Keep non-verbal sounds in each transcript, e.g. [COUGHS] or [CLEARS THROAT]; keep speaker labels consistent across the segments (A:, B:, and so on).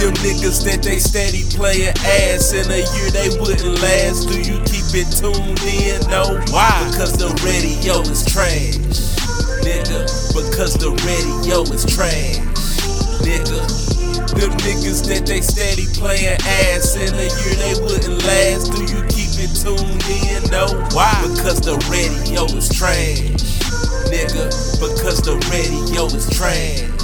A: Them niggas that they steady playing ass in a year they wouldn't last. Do you keep it tuned in? No. Why? Because the radio is trash. Nigga, because the radio is trash. Nigga. Them niggas that they steady playing ass in a year they wouldn't last. Do you keep it tuned in? No. Why? Because the radio is trash. Nigga, because the radio is trash.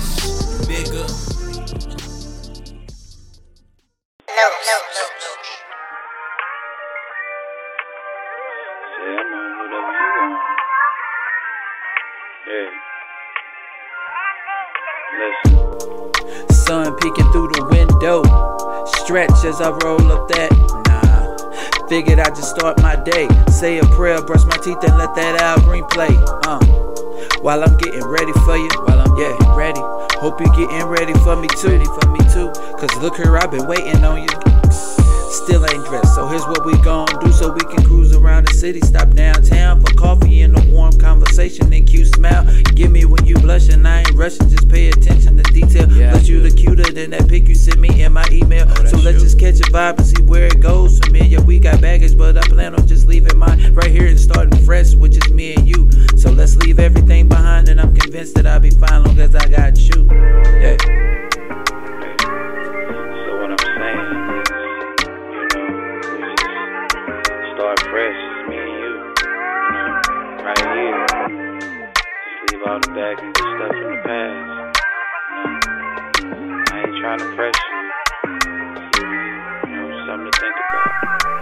B: Sun peeking through the window. Stretch as I roll up that. Nah. Figured I'd just start my day. Say a prayer, brush my teeth, and let that Al Green play. Uh. While I'm getting ready for you. While I'm yeah, ready. Hope you getting ready for me too. Ready for me too. Cause look here, I've been waiting on you. Still ain't dressed, so here's what we gon' do so we can cruise around the city. Stop downtown for coffee and a warm conversation and cute smile. Give me when you blushing, I ain't rushing, just pay attention to detail.
C: Yeah,
B: Plus you look cuter than that pic you sent me in my email. Oh, so let's just catch a vibe and see where it goes from here. Yeah, we got baggage, but I plan on just leaving mine right here and starting fresh, which is me and you. So let's leave everything behind, and I'm convinced that I'll be fine long as I got you. Yeah.
D: All the baggage stuff in the past. I ain't trying to press you. You know, something to think about.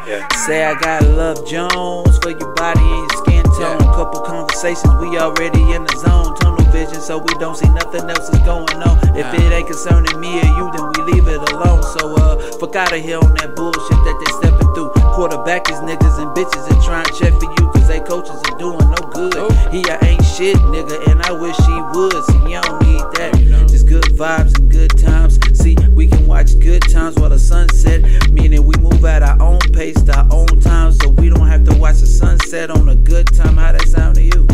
D: Yeah.
B: Say I got Love Jones for your body and your skin tone. Couple conversations, we already in the zone. Tunnel vision, so we don't see nothing else is going on. If it ain't concerning me or you, then we leave it alone. So uh, fuck out of here on that bullshit that they stepping through. Quarterback these niggas and bitches and try and check for you, they coaches are doing no good. He I ain't shit, nigga, and I wish he would. See, you don't need that. Just good vibes and good times. See, we can watch good times while the sun set, meaning we move at our own pace, our own time, so we don't have to watch the sunset on a good time. How that sound to you?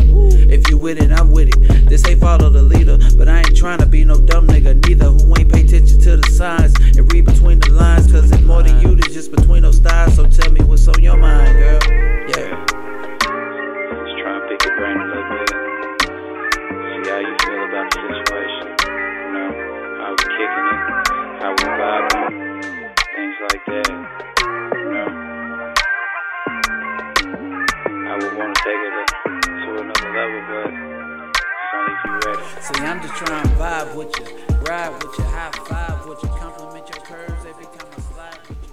B: If you with it, I'm with it. This ain't follow the leader, but I ain't trying to be no dumb nigga neither who ain't pay attention to the signs and read between the lines, cause it's more than you, it's just between those stars. So tell me what's on your mind, girl. Yeah.
D: Like that. You know, I would want to take it to another level, but it's only if you ready.
B: See, I'm just trying to vibe with you, ride with you, high five with you, compliment your curves every time I slide with you.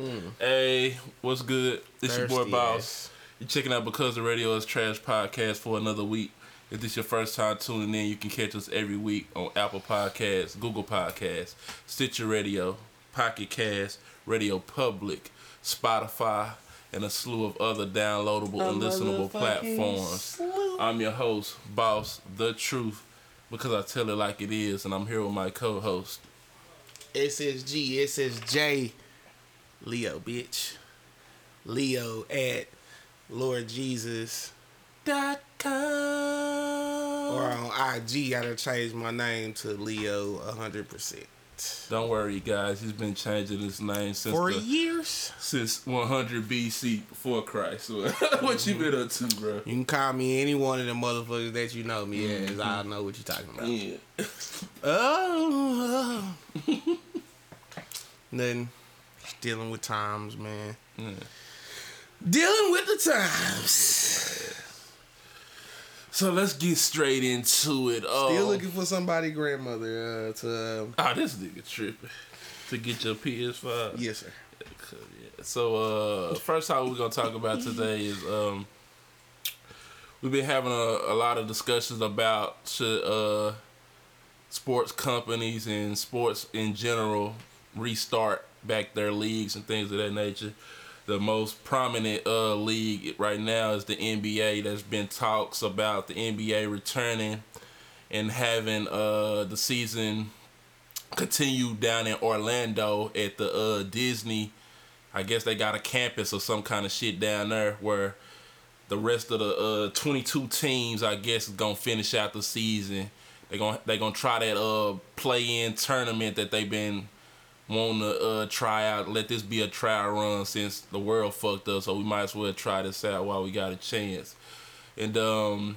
B: Hmm.
C: Hey, what's good? It's your boy
E: Thirsty
C: Boss. Eh?
E: ass.
C: You're checking out Because the Radio is Trash podcast for another week. If this your first time tuning in, you can catch us every week on Apple Podcasts, Google Podcasts, Stitcher Radio, Pocket Cast, Radio Public, Spotify, and a slew of other downloadable and listenable platforms. I'm your host, Boss The Truth, because I tell it like it is, and I'm here with my co-host.
E: SSG, SSJ, Leo, bitch. Leo at Lord Jesus. Dot com. Or on IG, I done changed my name to Leo 100%.
C: Don't worry, guys. He's been changing his name since
E: For
C: the,
E: years.
C: since 100 BC before Christ. [LAUGHS] what you been up to, bro?
E: You can call me any one of the motherfuckers that you know me as. I know what you're talking about.
C: Yeah. [LAUGHS]
E: Oh. Nothing. Just dealing with times, man. Dealing with the times.
C: So let's get straight into it. Oh,
E: Still looking for somebody grandmother uh, to. Um,
C: oh this nigga tripping to get your PS5.
E: yes, sir.
C: So uh, first time we're gonna talk about today is um, we've been having a, a lot of discussions about should uh, sports companies and sports in general restart back their leagues and things of that nature. The most prominent uh, league right now is the NBA. There's been talks about the NBA returning and having uh, the season continue down in Orlando at the uh, Disney. I guess they got a campus or some kind of shit down there where the rest of the uh, 22 teams, I guess, is gonna finish out the season they gonna they gonna try that uh play in tournament that they've been wanting to uh try out. Let this be a trial run since the world fucked up, so we might as well try this out while we got a chance. And um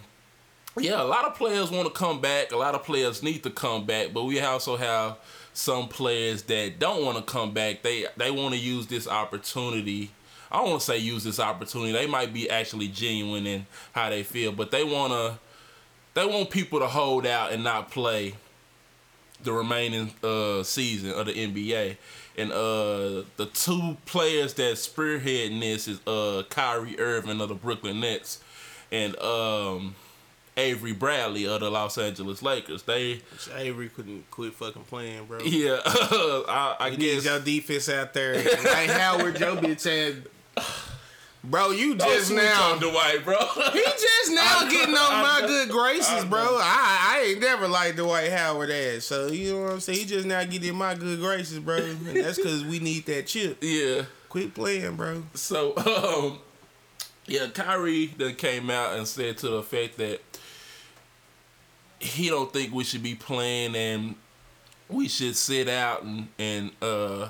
C: yeah, a lot of players want to come back. A lot of players need to come back, but we also have some players that don't want to come back. They they want to use this opportunity. I don't want to say use this opportunity. They might be actually genuine in how they feel, but they want to they want people to hold out and not play the remaining uh, season of the NBA. And uh, the two players that spearheading this is uh, Kyrie Irving of the Brooklyn Nets and um, Avery Bradley of the Los Angeles Lakers. They
E: Avery couldn't quit fucking playing, bro.
C: yeah, [LAUGHS] I, I guess
E: your defense out there. Like Howard, Joe bitch had. Bro, you just
C: switch
E: now.
C: on Dwight, bro.
E: He just [LAUGHS] now getting on my good graces, bro. I I ain't never liked Dwight Howard ass. So you know what I'm saying? He just now getting my good graces, bro. [LAUGHS] And that's cause we need that chip.
C: yeah.
E: Quit playing, bro.
C: So, um, yeah, Kyrie then came out and said to the effect that he don't think we should be playing and we should sit out and and uh,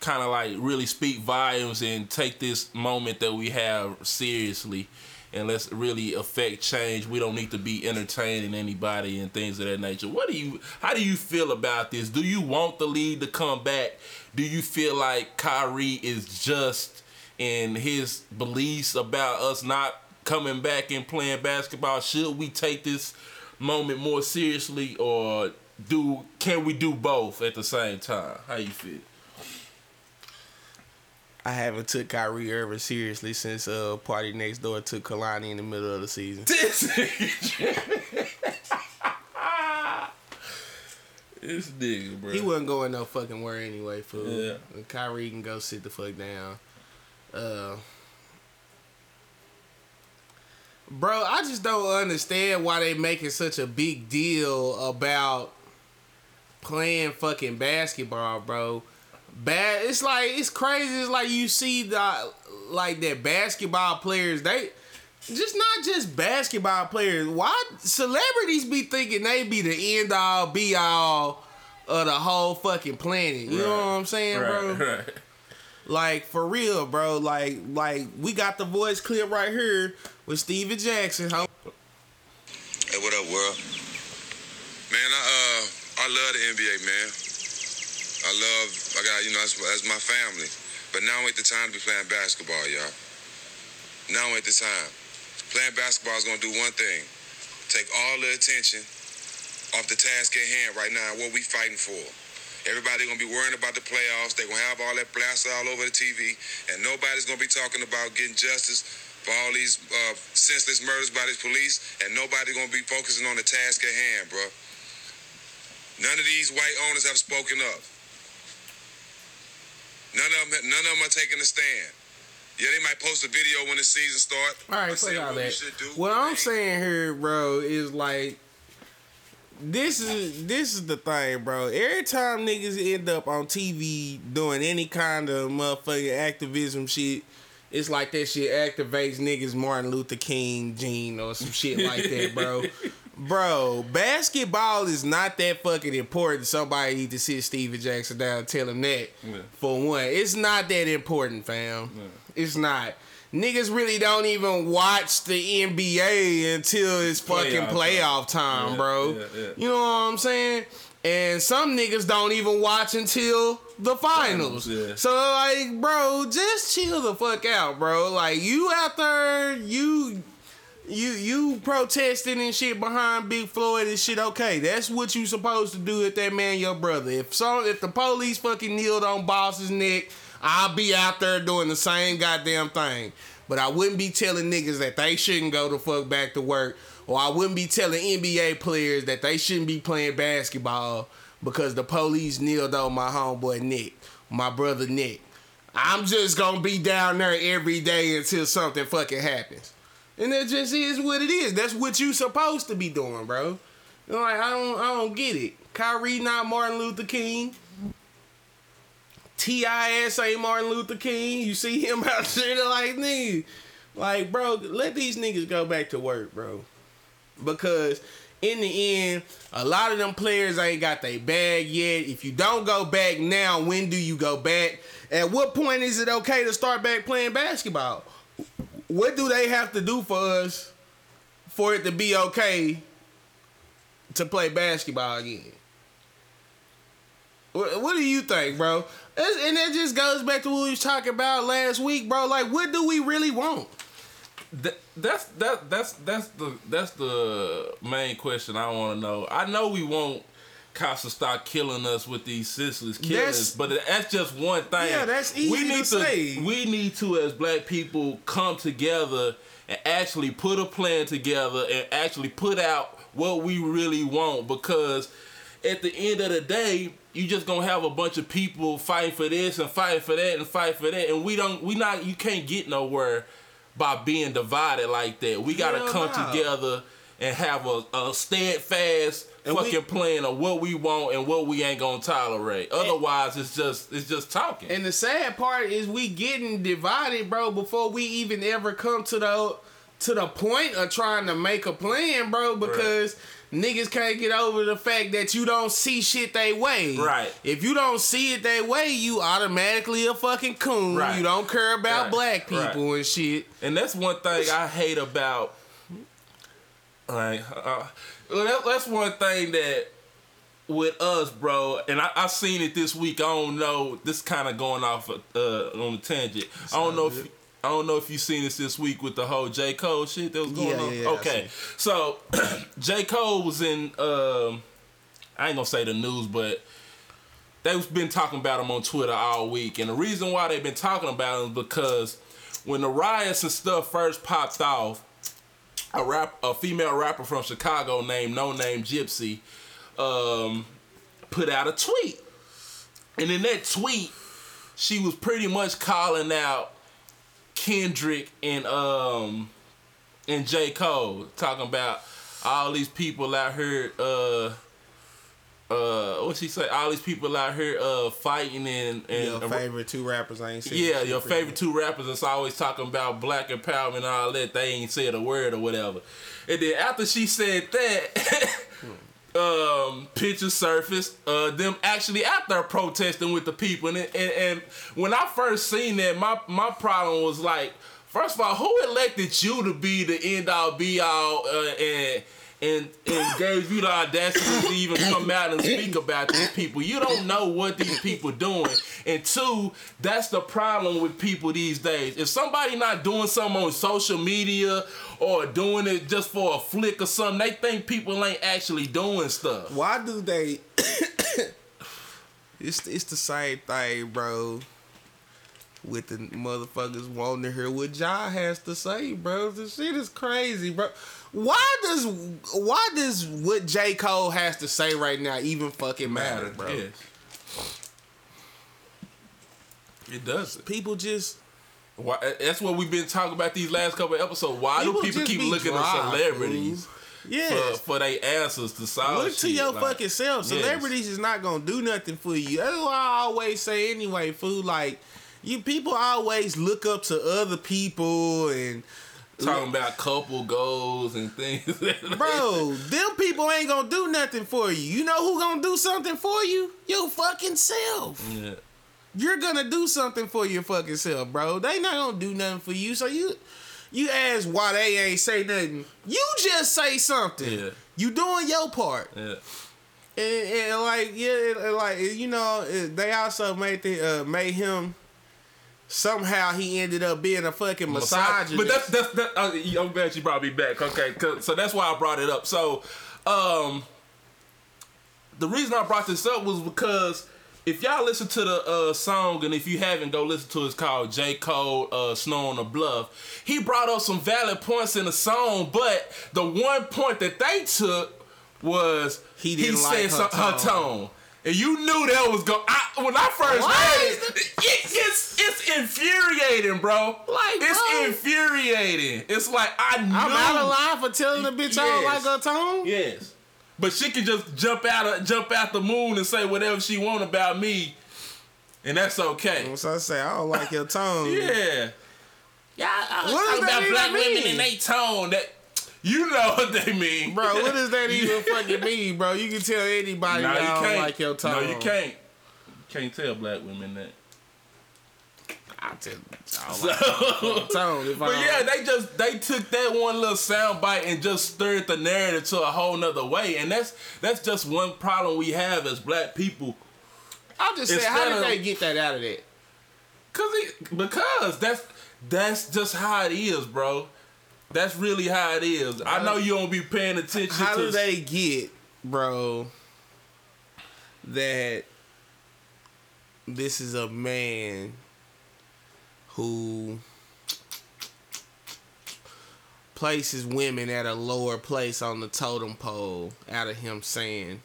C: kind of like really speak volumes and take this moment that we have seriously and let's really affect change. We don't need to be entertaining anybody and things of that nature. What do you how do you feel about this? Do you want the league to come back? Do you feel like Kyrie is just in his beliefs about us not coming back and playing basketball? Should we take this moment more seriously or do can we do both at the same time? How you feel?
E: I haven't took Kyrie Irving seriously since uh PartyNextDoor took Kehlani in the middle of the season. [LAUGHS]
C: This nigga. [LAUGHS] this nigga, bro.
E: He wasn't going no fucking where anyway, fool.
C: Yeah.
E: Kyrie can go sit the fuck down. Uh, bro, I just don't understand why they making such a big deal about playing fucking basketball, bro. Bad. It's like it's crazy. It's like you see the like that basketball players. They just not just basketball players. Why celebrities be thinking they be the end all be all of the whole fucking planet? You know what I'm saying, bro?
C: right, right.
E: Like for real, bro. Like like we got the voice clip right here with Stephen Jackson. Hom-
F: Hey, what up, world? Man, I uh, I love the NBA, man. I love, I got, you know, that's, that's my family. But now ain't the time to be playing basketball, y'all. Now ain't the time. Playing basketball is gonna do one thing: take all the attention off the task at hand right now. What we fighting for? Everybody gonna be worrying about the playoffs. They gonna have all that plaster all over the TV, and nobody's gonna be talking about getting justice for all these uh, senseless murders by these police, and nobody gonna be focusing on the task at hand, bro. None of these white owners have spoken up. None of them, none of them are taking a stand. Yeah, they might post a video when the season starts.
E: All right, fuck all
F: what
E: that.
F: do.
E: What I'm saying here, bro, is like this is this is the thing, bro. Every time niggas end up on TV doing any kind of motherfucking activism shit, it's like that shit activates niggas Martin Luther King gene or some shit like that, bro. [LAUGHS] Bro, basketball is not that fucking important. Somebody need to sit Stephen Jackson down and tell him that.
C: Yeah.
E: For one, it's not that important, fam. It's not. Niggas really don't even watch the NBA until it's fucking
C: Playoff
E: playoff time,
C: Yeah,
E: bro.
C: yeah, yeah.
E: You know what I'm saying? And some niggas don't even watch until the finals.
C: Finals, yeah.
E: So like, bro, just chill the fuck out, bro. Like you out there, you you you protesting and shit behind Big Floyd and shit. Okay, that's what you supposed to do if that man your brother. If so, if the police fucking kneeled on boss's neck, I'll be out there doing the same goddamn thing. But I wouldn't be telling niggas that they shouldn't go the fuck back to work, or I wouldn't be telling NBA players that they shouldn't be playing basketball because the police kneeled on my homeboy Nick, my brother Nick. I'm just gonna be down there every day until something fucking happens. And that just is what it is. That's what you supposed to be doing, bro. You like I don't I don't get it. Kyrie not Martin Luther King. TIS ain't Martin Luther King. You see him [LAUGHS] out there like nigga. Like, bro, let these niggas go back to work, bro. Because in the end, a lot of them players ain't got their bag yet. If you don't go back now, when do you go back? At what point is it okay to start back playing basketball? What do they have to do for us for it to be okay to play basketball again? What, what do you think, bro? And that just goes back to what we was talking about last week, bro. Like, what do we really want?
C: That, that's that that's that's the that's the main question I want to know. I know we want cops to start killing us with these senseless killings, but that's just one thing.
E: Yeah, that's easy
C: we
E: to
C: need
E: say.
C: We need to, as black people, come together and actually put a plan together and actually put out what we really want because at the end of the day you just gonna have a bunch of people fighting for this and fighting for that and fighting for that and we don't we not you can't get nowhere by being divided like that we gotta
E: Hell
C: come
E: no.
C: together and have a, a steadfast
E: And we-
C: fucking plan of what we want and what we ain't gonna tolerate otherwise it's just it's just talking
E: And the sad part is we getting divided, bro, before we even ever come to the to the point of trying to make a plan, bro, because niggas can't get over the fact that you don't see shit they way.
C: Right.
E: If you don't see it they way, you automatically a fucking coon.
C: Right.
E: You don't care about
C: Right.
E: black people and shit.
C: And that's one thing I hate about, like, uh, that, that's one thing that with us, bro. And I, I seen it this week. I don't know. This kind of going off uh, on a tangent. I don't know if. I don't know if you seen this this week with the whole J Cole shit that was going
E: Yeah,
C: on.
E: yeah, yeah,
C: okay, so [CLEARS THROAT] J Cole was in. Um, I ain't gonna say the news, but they've been talking about him on Twitter all week, and the reason why they've been talking about him is because when the riots and stuff first popped off, a rap, a female rapper from Chicago named Noname Gypsy, um, put out a tweet, and in that tweet, she was pretty much calling out Kendrick and um and J Cole, talking about all these people out here. Uh, uh, what she say? All these people out here uh fighting and and
E: Your favorite two rappers I ain't seen
C: yeah, your favorite two rappers that's always talking about black empowerment and all that, they ain't said a word or whatever. And then after she said that, [LAUGHS] um, pictures surfaced, uh, them actually out there protesting with the people. And, and, and when I first seen that, my, my problem was like, first of all, who elected you to be the end all be all uh, and and and gave you the audacity to even come out and speak about these people. You don't know what these people doing. And two, that's the problem with people these days. If somebody not doing something on social media or doing it just for a flick or something, they think people ain't actually doing stuff.
E: Why do they? [COUGHS] it's it's the same thing, bro. With the motherfuckers wanting to hear what Ja has to say, bro. The shit is crazy, bro. Why does why does what J Cole has to say right now even fucking matter, bro?
C: Yes. It doesn't.
E: People just
C: Why, eh, that's what we've been talking about these last couple of episodes. Why do
E: People
C: people keep looking
E: dry,
C: at celebrities
E: yes.
C: for, for their answers to solve
E: Look to
C: shit?
E: your
C: Like,
E: fucking self.
C: yes.
E: Celebrities is not gonna do nothing for you. That's what I always say anyway, fool. Like you people always look up to other people and
C: talking about couple goals and things. [LAUGHS]
E: Bro, them people ain't gonna do nothing for you. You know who gonna do something for you? Your fucking self.
C: yeah.
E: You're gonna do something for your fucking self, bro. They not gonna do nothing for you. So you you ask why they ain't say nothing. You just say something.
C: Yeah.
E: You doing your part.
C: Yeah.
E: And, and like yeah, and like you know, they also made the uh, made him somehow he ended up being a fucking misogynist.
C: But that's that's that. Uh, I'm glad you brought me back. Okay, so that's why I brought it up. So, um, the reason I brought this up was because if y'all listen to the uh, song, and if you haven't, go listen to it. It's called J Cole uh, "Snow on the Bluff." He brought up some valid points in the song, but the one point that they took was
E: He didn't like her
C: some-
E: tone.
C: tone. And you knew that was going. I, when I first heard it, it, it's it's infuriating, bro.
E: Like,
C: it's infuriating. It's like I knew.
E: I'm out of line for telling the bitch I don't like her tone.
C: Yes, but she can just jump out of jump out the moon and say whatever she want about me, and that's okay.
E: So I say I don't like your [LAUGHS] tone.
C: Yeah. Yeah, I, I
E: What does
C: talk about black women
E: mean?
C: and they tone that You know what they mean,
E: Bro, what does that [LAUGHS] even fucking mean, bro? You can tell anybody
C: No,
E: that
C: you
E: I don't
C: can't.
E: like your tone.
C: No, you can't. You can't tell black women that.
E: I tell I don't like tone. If [LAUGHS]
C: But yeah, they just they took that one little sound bite and just stirred the narrative to a whole nother way, and that's that's just one problem we have as black people.
E: I'm just saying, how did
C: of-
E: they get that out of that?
C: Cause it, because that's that's just how it is, bro. That's really how it is. I know you don't be paying attention
E: How
C: to
E: do they get, bro, that this is a man who places women at a lower place on the totem pole out of him saying,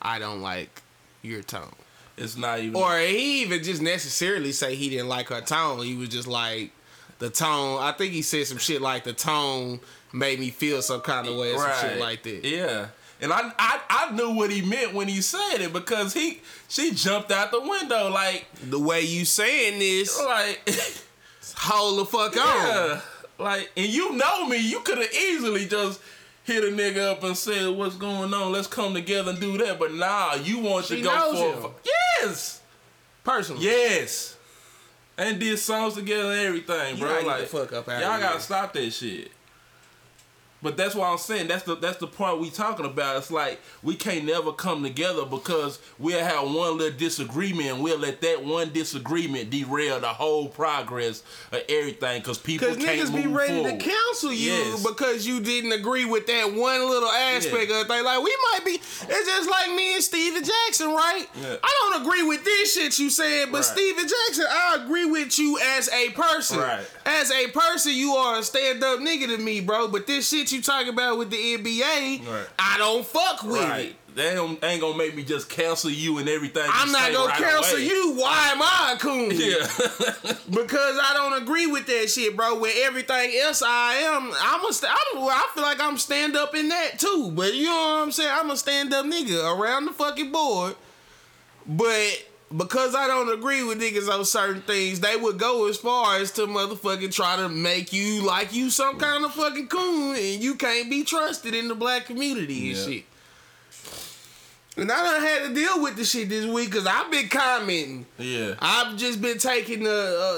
E: I don't like your tone.
C: It's not even
E: Or he even just necessarily say he didn't like her tone. He was just like the tone. I think he said some shit like the tone made me feel some kind of way or some shit like that.
C: Yeah. And I, I I knew what he meant when he said it because he she jumped out the window like
E: The way you saying this,
C: like
E: hold the fuck on. [LAUGHS]
C: like and you know me you could have easily just hit a nigga up and said what's going on let's come together and do that but nah you want
E: She
C: to go
E: knows
C: for
E: him.
C: yes
E: Personally.
C: yes and did songs together and everything bro like
E: fuck up
C: y'all gotta stop that shit. But that's why I'm saying that's the that's the point we talking about. It's like we can't never come together because we'll have one little disagreement and we'll let that one disagreement derail the whole progress of everything because people
E: Cause
C: can't
E: niggas
C: move
E: be ready
C: forward.
E: to cancel you
C: Yes.
E: because you didn't agree with that one little aspect
C: Yeah.
E: of thing. Like we might be, it's just like me and Stephen Jackson, right?
C: Yeah.
E: I don't agree with this shit you said, but
C: Right.
E: Stephen Jackson, I agree with you as a person.
C: Right.
E: As a person, you are a stand up nigga to me, bro. But this shit you talking about with the NBA,
C: Right.
E: I don't fuck with
C: Right.
E: it.
C: They don't, ain't gonna make me just cancel you and everything.
E: I'm not gonna
C: right
E: cancel
C: away.
E: you. Why am I a coon?
C: Yeah. [LAUGHS]
E: Because I don't agree with that shit, bro. With everything else I am, I'm a st- I'm, I feel like I'm stand up in that too. But you know what I'm saying? I'm a stand up nigga around the fucking board. But because I don't agree with niggas on certain things, they would go as far as to motherfucking try to make you like you some kind of fucking coon and you can't be trusted in the black community and shit. And I done had to deal with the shit this week because I've been commenting.
C: yeah.
E: I've just been taking the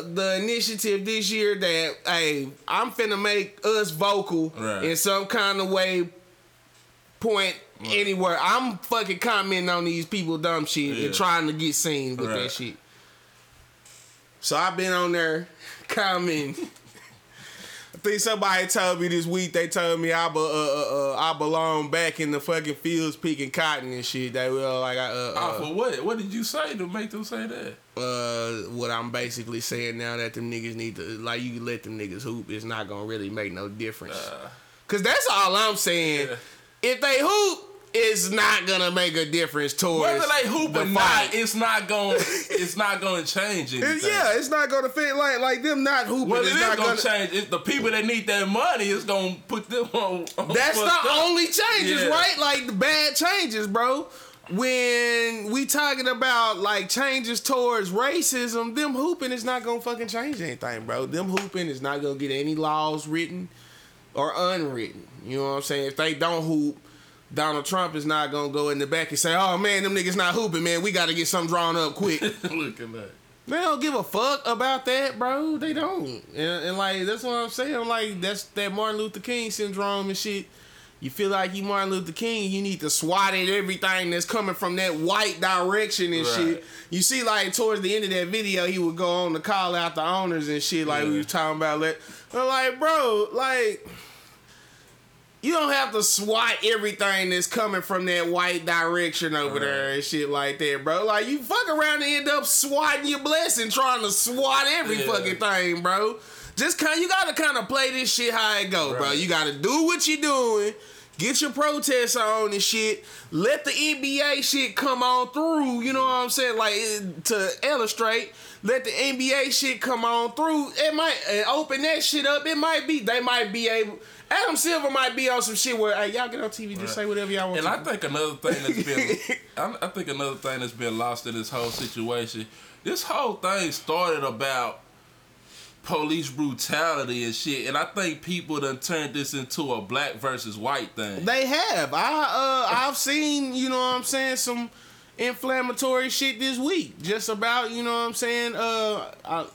E: uh, the initiative this year that hey, I'm finna make us vocal
C: Right.
E: in some kind of way. Point anywhere. I'm fucking commenting on these people dumb shit
C: Yeah.
E: and trying to get seen with that shit. So I've been on there [LAUGHS] commenting. I think somebody told me this week. They told me I be, uh, uh, uh, I belong back in the fucking fields picking cotton and shit. They were like, I, uh,
C: Ah,
E: uh,
C: for what? What did you say to make them say that?
E: uh, what I'm basically saying now that them niggas need to like you let them niggas hoop. It's not gonna really make no difference. Cause that's all I'm saying.
C: Yeah.
E: If they hoop, it's not gonna make a difference towards
C: Whether they hoop
E: the
C: or not,
E: fight.
C: it's not gonna. [LAUGHS] it's not going to change anything.
E: It- yeah, it's not gonna fit like like them not hooping.
C: Well, it
E: it's
C: is
E: not
C: gonna,
E: gonna.
C: change. It's the people that need that money is gonna put them on. on
E: That's the
C: up.
E: only changes,
C: Yeah.
E: right? Like the bad changes, bro. When we talking about like changes towards racism, them hooping is not gonna fucking change anything, bro. Them hooping is not gonna get any laws written or unwritten. You know what I'm saying? If they don't hoop, Donald Trump is not gonna go in the back and say, "Oh man, them niggas not hooping, man. We got to get something drawn up quick." [LAUGHS]
C: Look at that.
E: They don't give a fuck about that, bro. They don't. And, and like that's what I'm saying. Like that's that Martin Luther King syndrome and shit. You feel like you Martin Luther King, you need to swat at everything that's coming from that white direction and
C: Right.
E: shit. You see, like towards the end of that video, he would go on to call out the owners and shit, like we
C: Yeah.
E: was talking about. That, I'm like, bro, like. You don't have to swat everything that's coming from that white direction over there and shit like that, bro. Like you fuck around and end up swatting your blessing, trying to swat every
C: Yeah.
E: fucking thing, bro. Just kind, you gotta kind of play this shit how it go, bro. You gotta do what you're doing, get your protests on and shit. Let the NBA shit come on through. You know what I'm saying? Like eh, to illustrate, let the NBA shit come on through. It might open that shit up. It might be they might be able. Adam Silver might be on some shit where hey y'all get on TV, just say whatever y'all want.
C: And
E: to.
C: I think another thing that's been, [LAUGHS] I, I think another thing that's been lost in this whole situation. This whole thing started about police brutality and shit. And I think people done turned this into a black versus white thing.
E: They have. I uh I've seen, you know what I'm saying, some inflammatory shit this week. Just about, you know what I'm saying? Uh I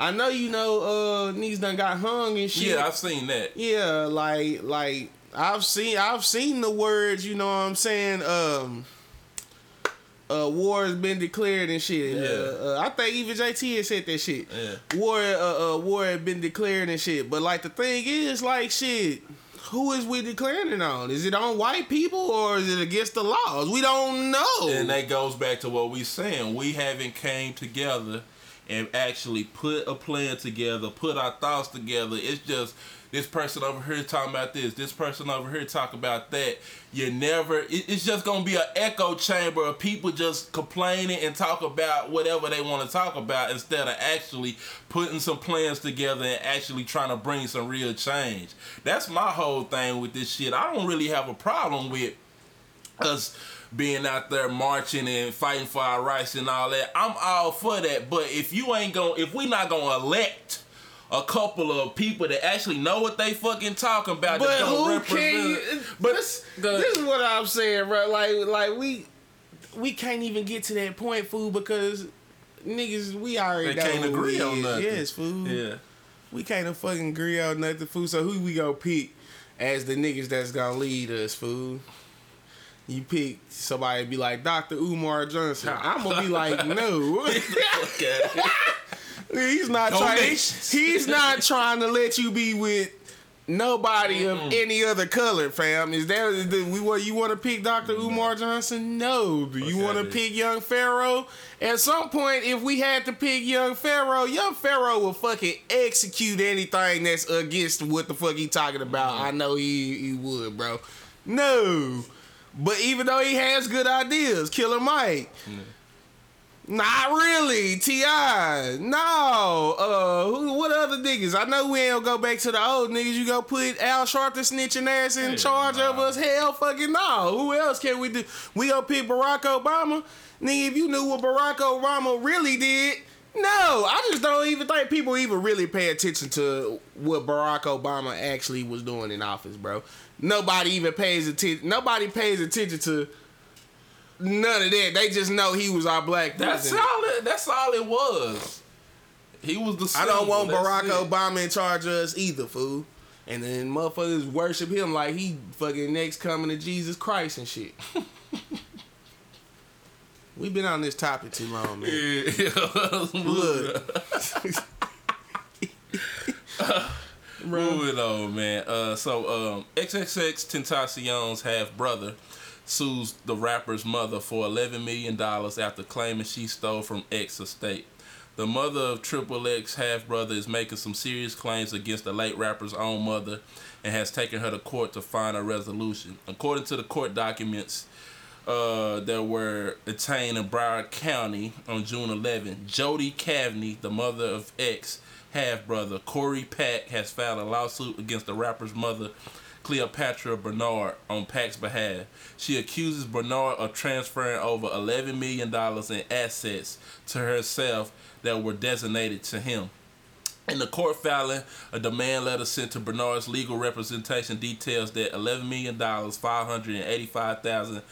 E: I know you know uh niggas done got hung and shit.
C: yeah, I've seen that.
E: Yeah, like like I've seen I've seen the words, you know what I'm saying, um uh, war has been declared and shit.
C: Yeah.
E: Uh, uh, I think even JT had said that shit.
C: Yeah.
E: War, uh, uh, war had been declared and shit. But like the thing is, like shit, who is we declaring it on? Is it on white people or is it against the laws? We don't know.
C: And that goes back to what we saying. We haven't came together and actually put a plan together, put our thoughts together. It's just this person over here talking about this, this person over here talking about that. You never. It's just gonna be an echo chamber of people just complaining and talk about whatever they want to talk about instead of actually putting some plans together and actually trying to bring some real change. That's my whole thing with this shit. I don't really have a problem with us being out there marching and fighting for our rights and all that. I'm all for that. But if you ain't going if we not gonna elect a couple of people that actually know what they fucking talking about
E: But
C: that
E: who
C: don't
E: can?
C: represent but
E: this,
C: go
E: this is what I'm saying, bro. Like, like we we can't even get to that point, fool, because niggas we already
C: They can't agree
E: we
C: on nothing.
E: Yes, fool.
C: Yeah.
E: We can't fucking agree on nothing, fool. So who we gonna pick as the niggas that's gonna lead us, fool? You pick somebody be like Dr. Umar Johnson. I'm gonna be like, no. [LAUGHS] He's not trying. He's not trying to let you be with nobody of any other color, fam. Is that is the, we what you want to pick Dr. Umar Johnson? No. Do you
C: Okay,
E: want to pick Young Pharaoh? At some point, if we had to pick Young Pharaoh, Young Pharaoh will fucking execute anything that's against what the fuck he talking about. I know he he would, bro. No. But even though he has good ideas, Killer Mike. Not really, Ti. No, uh, who, what other niggas? I know we ain't gonna go back to the old niggas. You gonna put Al Sharpton snitching ass in
C: Hell
E: charge of us? Hell, fucking no. Who else can we do? We gonna pick Barack Obama, nigga. If you knew what Barack Obama really did, no, I just don't even think people even really pay attention to what Barack Obama actually was doing in office, bro. Nobody even pays attention. Nobody pays attention to none of that. They just know he was our black
C: That's
E: president.
C: all it that's all it was. He was the
E: I don't
C: symbol,
E: want
C: that's
E: Barack
C: it.
E: Obama in charge of us either, fool. And then motherfuckers worship him like he fucking next coming to Jesus Christ and shit. [LAUGHS] We've been on this topic too long, man.
C: Yeah. [LAUGHS]
E: Look. [LAUGHS]
C: Moving on, man. Uh, so um, XXXTentacion's half brother sues the rapper's mother for eleven million dollars after claiming she stole from X estate. The mother of Triple X half brother is making some serious claims against the late rapper's own mother and has taken her to court to find a resolution. According to the court documents, uh, that were obtained in Broward County on June 11. Jody Cavney, the mother of X half brother Corey Pack, has filed a lawsuit against the rapper's mother, Cleopatra Bernard, on Pack's behalf. She accuses Bernard of transferring over $11 million in assets to herself that were designated to him. In the court filing, a demand letter sent to Bernard's legal representation details that $11 million, $585,000,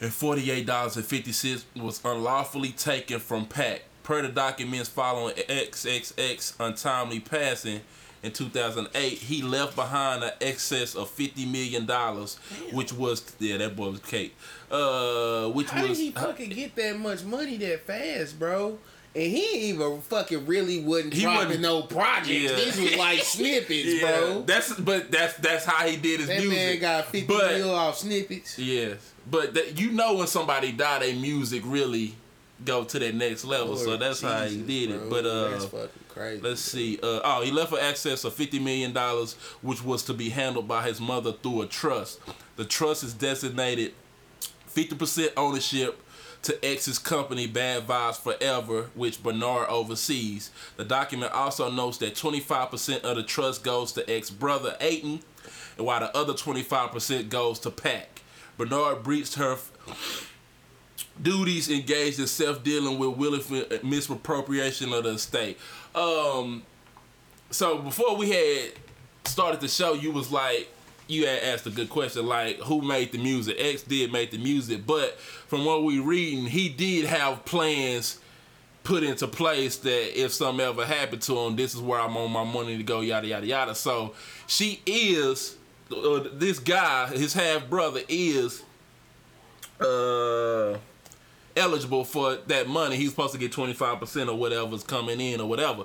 C: and forty-eight dollars and fifty cents was unlawfully taken from Pack. Per the documents following XXX untimely passing in 2008, he left behind an excess of fifty million dollars, which was yeah, that boy was cake. Uh, which
E: How did
C: was
E: he [LAUGHS] fucking get that much money that fast, bro? And he even fucking really wasn't
C: He
E: dropping
C: wasn't-
E: no projects.
C: Yeah.
E: These was like [LAUGHS] snippets,
C: yeah,
E: bro.
C: that's but that's that's how he did his
E: That
C: music.
E: man got 50
C: but,
E: mil off snippets.
C: Yes, but that, you know when somebody die, their music really go to that next level. so
E: Lord
C: that's how he
E: Jesus,
C: did it.
E: bro.
C: But uh,
E: crazy.
C: Let's see. Uh, oh, he left for access of fifty million dollars, which was to be handled by his mother through a trust. The trust is designated fifty percent ownership to X's company Bad Vibes Forever, which Bernard oversees. The document also notes that twenty five percent of the trust goes to X brother Aiton, and while the other twenty five percent goes to Pack. Bernard breached her duties engaged in self-dealing with willful misappropriation of the estate. Um, so before we had started the show, you was like, you had asked a good question, like who made the music? X did make the music, but from what we reading, he did have plans put into place that if something ever happened to him, this is where I'm on my money to go, yada yada yada. So she is uh, this guy, his half brother is uh eligible for that money. He's supposed to get 25% or whatever's coming in or whatever.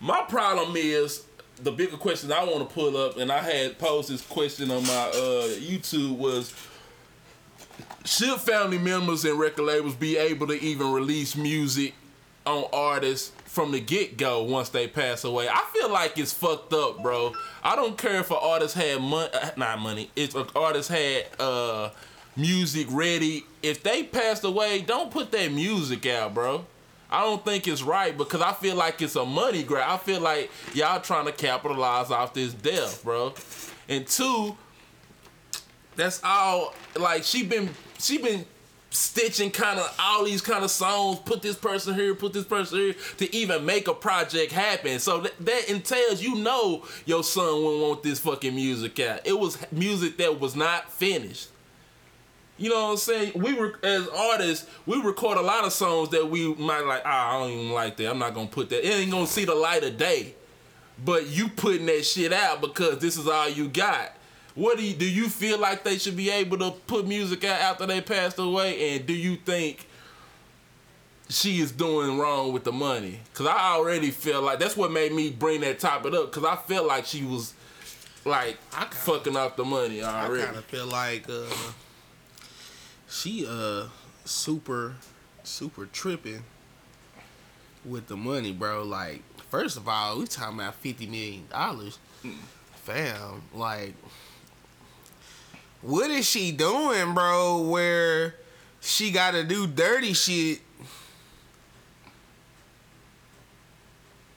C: My problem is the bigger question I want to pull up, and I had posed this question on my uh, YouTube was should family members and record labels be able to even release music on artists from the get go once they pass away? I feel like it's fucked up, bro. I don't care if an artist had money, not money. If an artist had uh, music ready, if they passed away, don't put that music out, bro. I don't think it's right because I feel like it's a money grab. I feel like y'all trying to capitalize off this death, bro. And two, that's all. Like she been, she been stitching kind of all these kind of songs. Put this person here, put this person here to even make a project happen. So that, that entails you know your son wouldn't want this fucking music out. It was music that was not finished. You know what I'm saying? We were as artists, we record a lot of songs that we might like. Ah, I don't even like that. I'm not gonna put that. It ain't gonna see the light of day. But you putting that shit out because this is all you got. What do you do? You feel like they should be able to put music out after they passed away? And do you think she is doing wrong with the money? Cause I already feel like that's what made me bring that topic up. Cause I feel like she was like
E: I kinda-
C: fucking up the money already.
E: I kind of feel like uh, she uh super super tripping with the money, bro. Like, first of all, we talking about fifty million dollars, fam. Like, what is she doing, bro? Where she got to do dirty shit.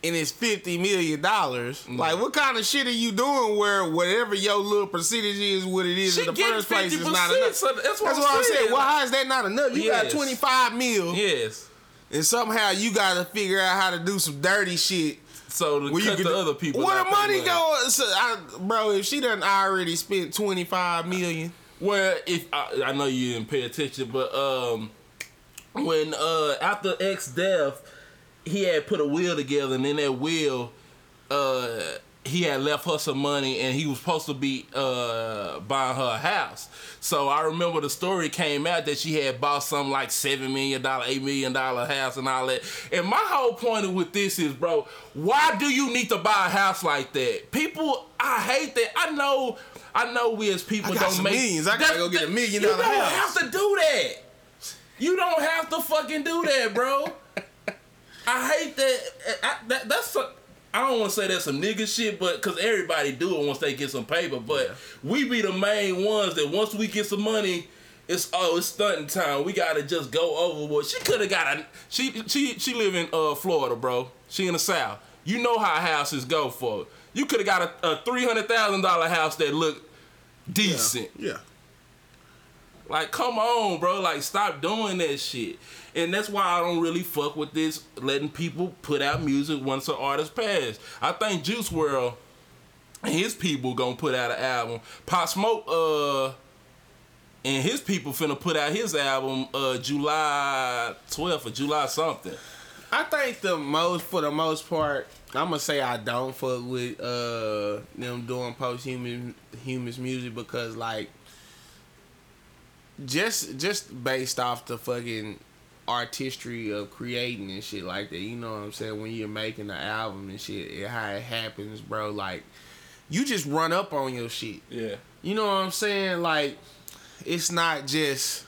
E: And it's fifty million dollars. Like, what kind of shit are you doing? Where whatever your little percentage is, what it is
C: She
E: in the first place is not enough.
C: so that's what
E: That's
C: I'm
E: what I'm
C: saying.
E: Why is that not enough? You
C: Yes.
E: got twenty five mil,
C: Yes.
E: and somehow you got to figure out how to do some dirty shit.
C: So to
E: you
C: cut
E: could-
C: the other people.
E: Where the money go? So I, bro, if she done already spent twenty five million,
C: Well, if I, I know you didn't pay attention, but um, when uh after X death, he had put a will together, and in that will, uh, he had left her some money, and he was supposed to be uh buying her a house. So I remember the story came out that she had bought something like seven million dollar, eight million dollar house, and all that. And my whole point with this is, bro, why do you need to buy a house like that? People, I hate that. I know. I know we as people don't
E: some
C: make
E: millions. I gotta go get a million
C: you don't
E: house.
C: have to do that. You don't have to fucking do that, bro. I hate that. I, that that's a, I don't want to say that's some nigga shit, but because everybody do it once they get some paper. But we be the main ones that once we get some money, it's oh it's stunting time. We gotta just go overboard. She could have got a she she she live in uh Florida, bro. She in the South. You know how houses go for. You could have got a, a three hundred thousand dollar house that looked decent.
E: yeah.
C: Like, come on, bro. Like, stop doing that shit. And that's why I don't really fuck with this letting people put out music once an artist pass. I think Juice WRLD and his people gonna put out an album. Pop Smoke, uh, and his people finna put out his album uh July 12th or July something.
E: I think the most, for the most part, I'm gonna say I don't fuck with uh them doing post-human humans music because like just just based off the fucking artistry of creating and shit like that. You know what I'm saying? When you're making the album and shit, and how it happens, bro. Like you just run up on your shit.
C: Yeah.
E: You know what I'm saying? Like, it's not just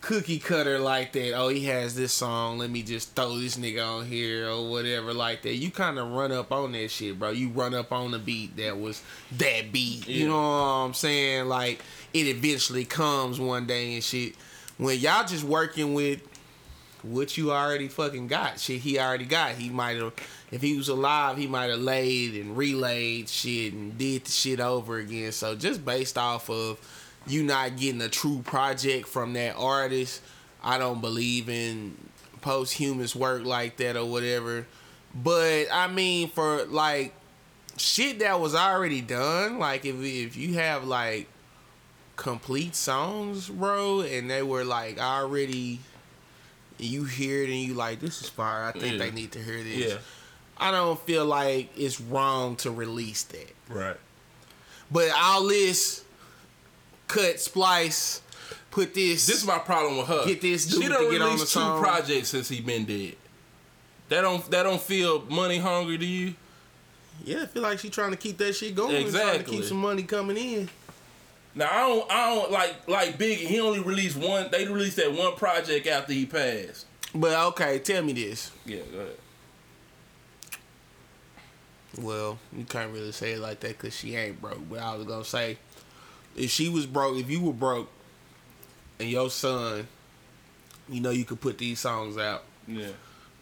E: cookie cutter like that. Oh, he has this song. Let me just throw this nigga on here or whatever like that. You kind of run up on that shit, bro. You run up on the beat that was that beat.
C: Yeah.
E: You know what I'm saying? Like, it eventually comes one day and shit. When y'all just working with what you already fucking got. Shit he already got. He might have if he was alive, he might have laid and relayed shit and did the shit over again. So just based off of you not getting a true project from that artist, I don't believe in posthumous work like that or whatever. But I mean for like shit that was already done. Like if if you have like complete songs, bro, and they were like already, you hear it and you like this is fire. I think
C: Yeah.
E: they need to hear this.
C: Yeah.
E: I don't feel like it's wrong to release that.
C: Right.
E: But all this cut, splice, put this.
C: This is my problem with her.
E: Get this dude
C: she
E: to
C: done
E: get on
C: released
E: the
C: two
E: song.
C: projects since he been dead. That don't that don't feel money hungry to you?
E: yeah, I feel like she trying to keep that shit going. Trying to
C: Exactly.
E: keep some money coming in.
C: Now I don't I don't like like Biggie. He only released one. They released that one project after he passed.
E: But okay, tell me this.
C: Yeah, go ahead.
E: Well, you can't really say it like that because she ain't broke. But I was gonna say, if she was broke, if you were broke, and your son, you know, you could put these songs out
C: Yeah,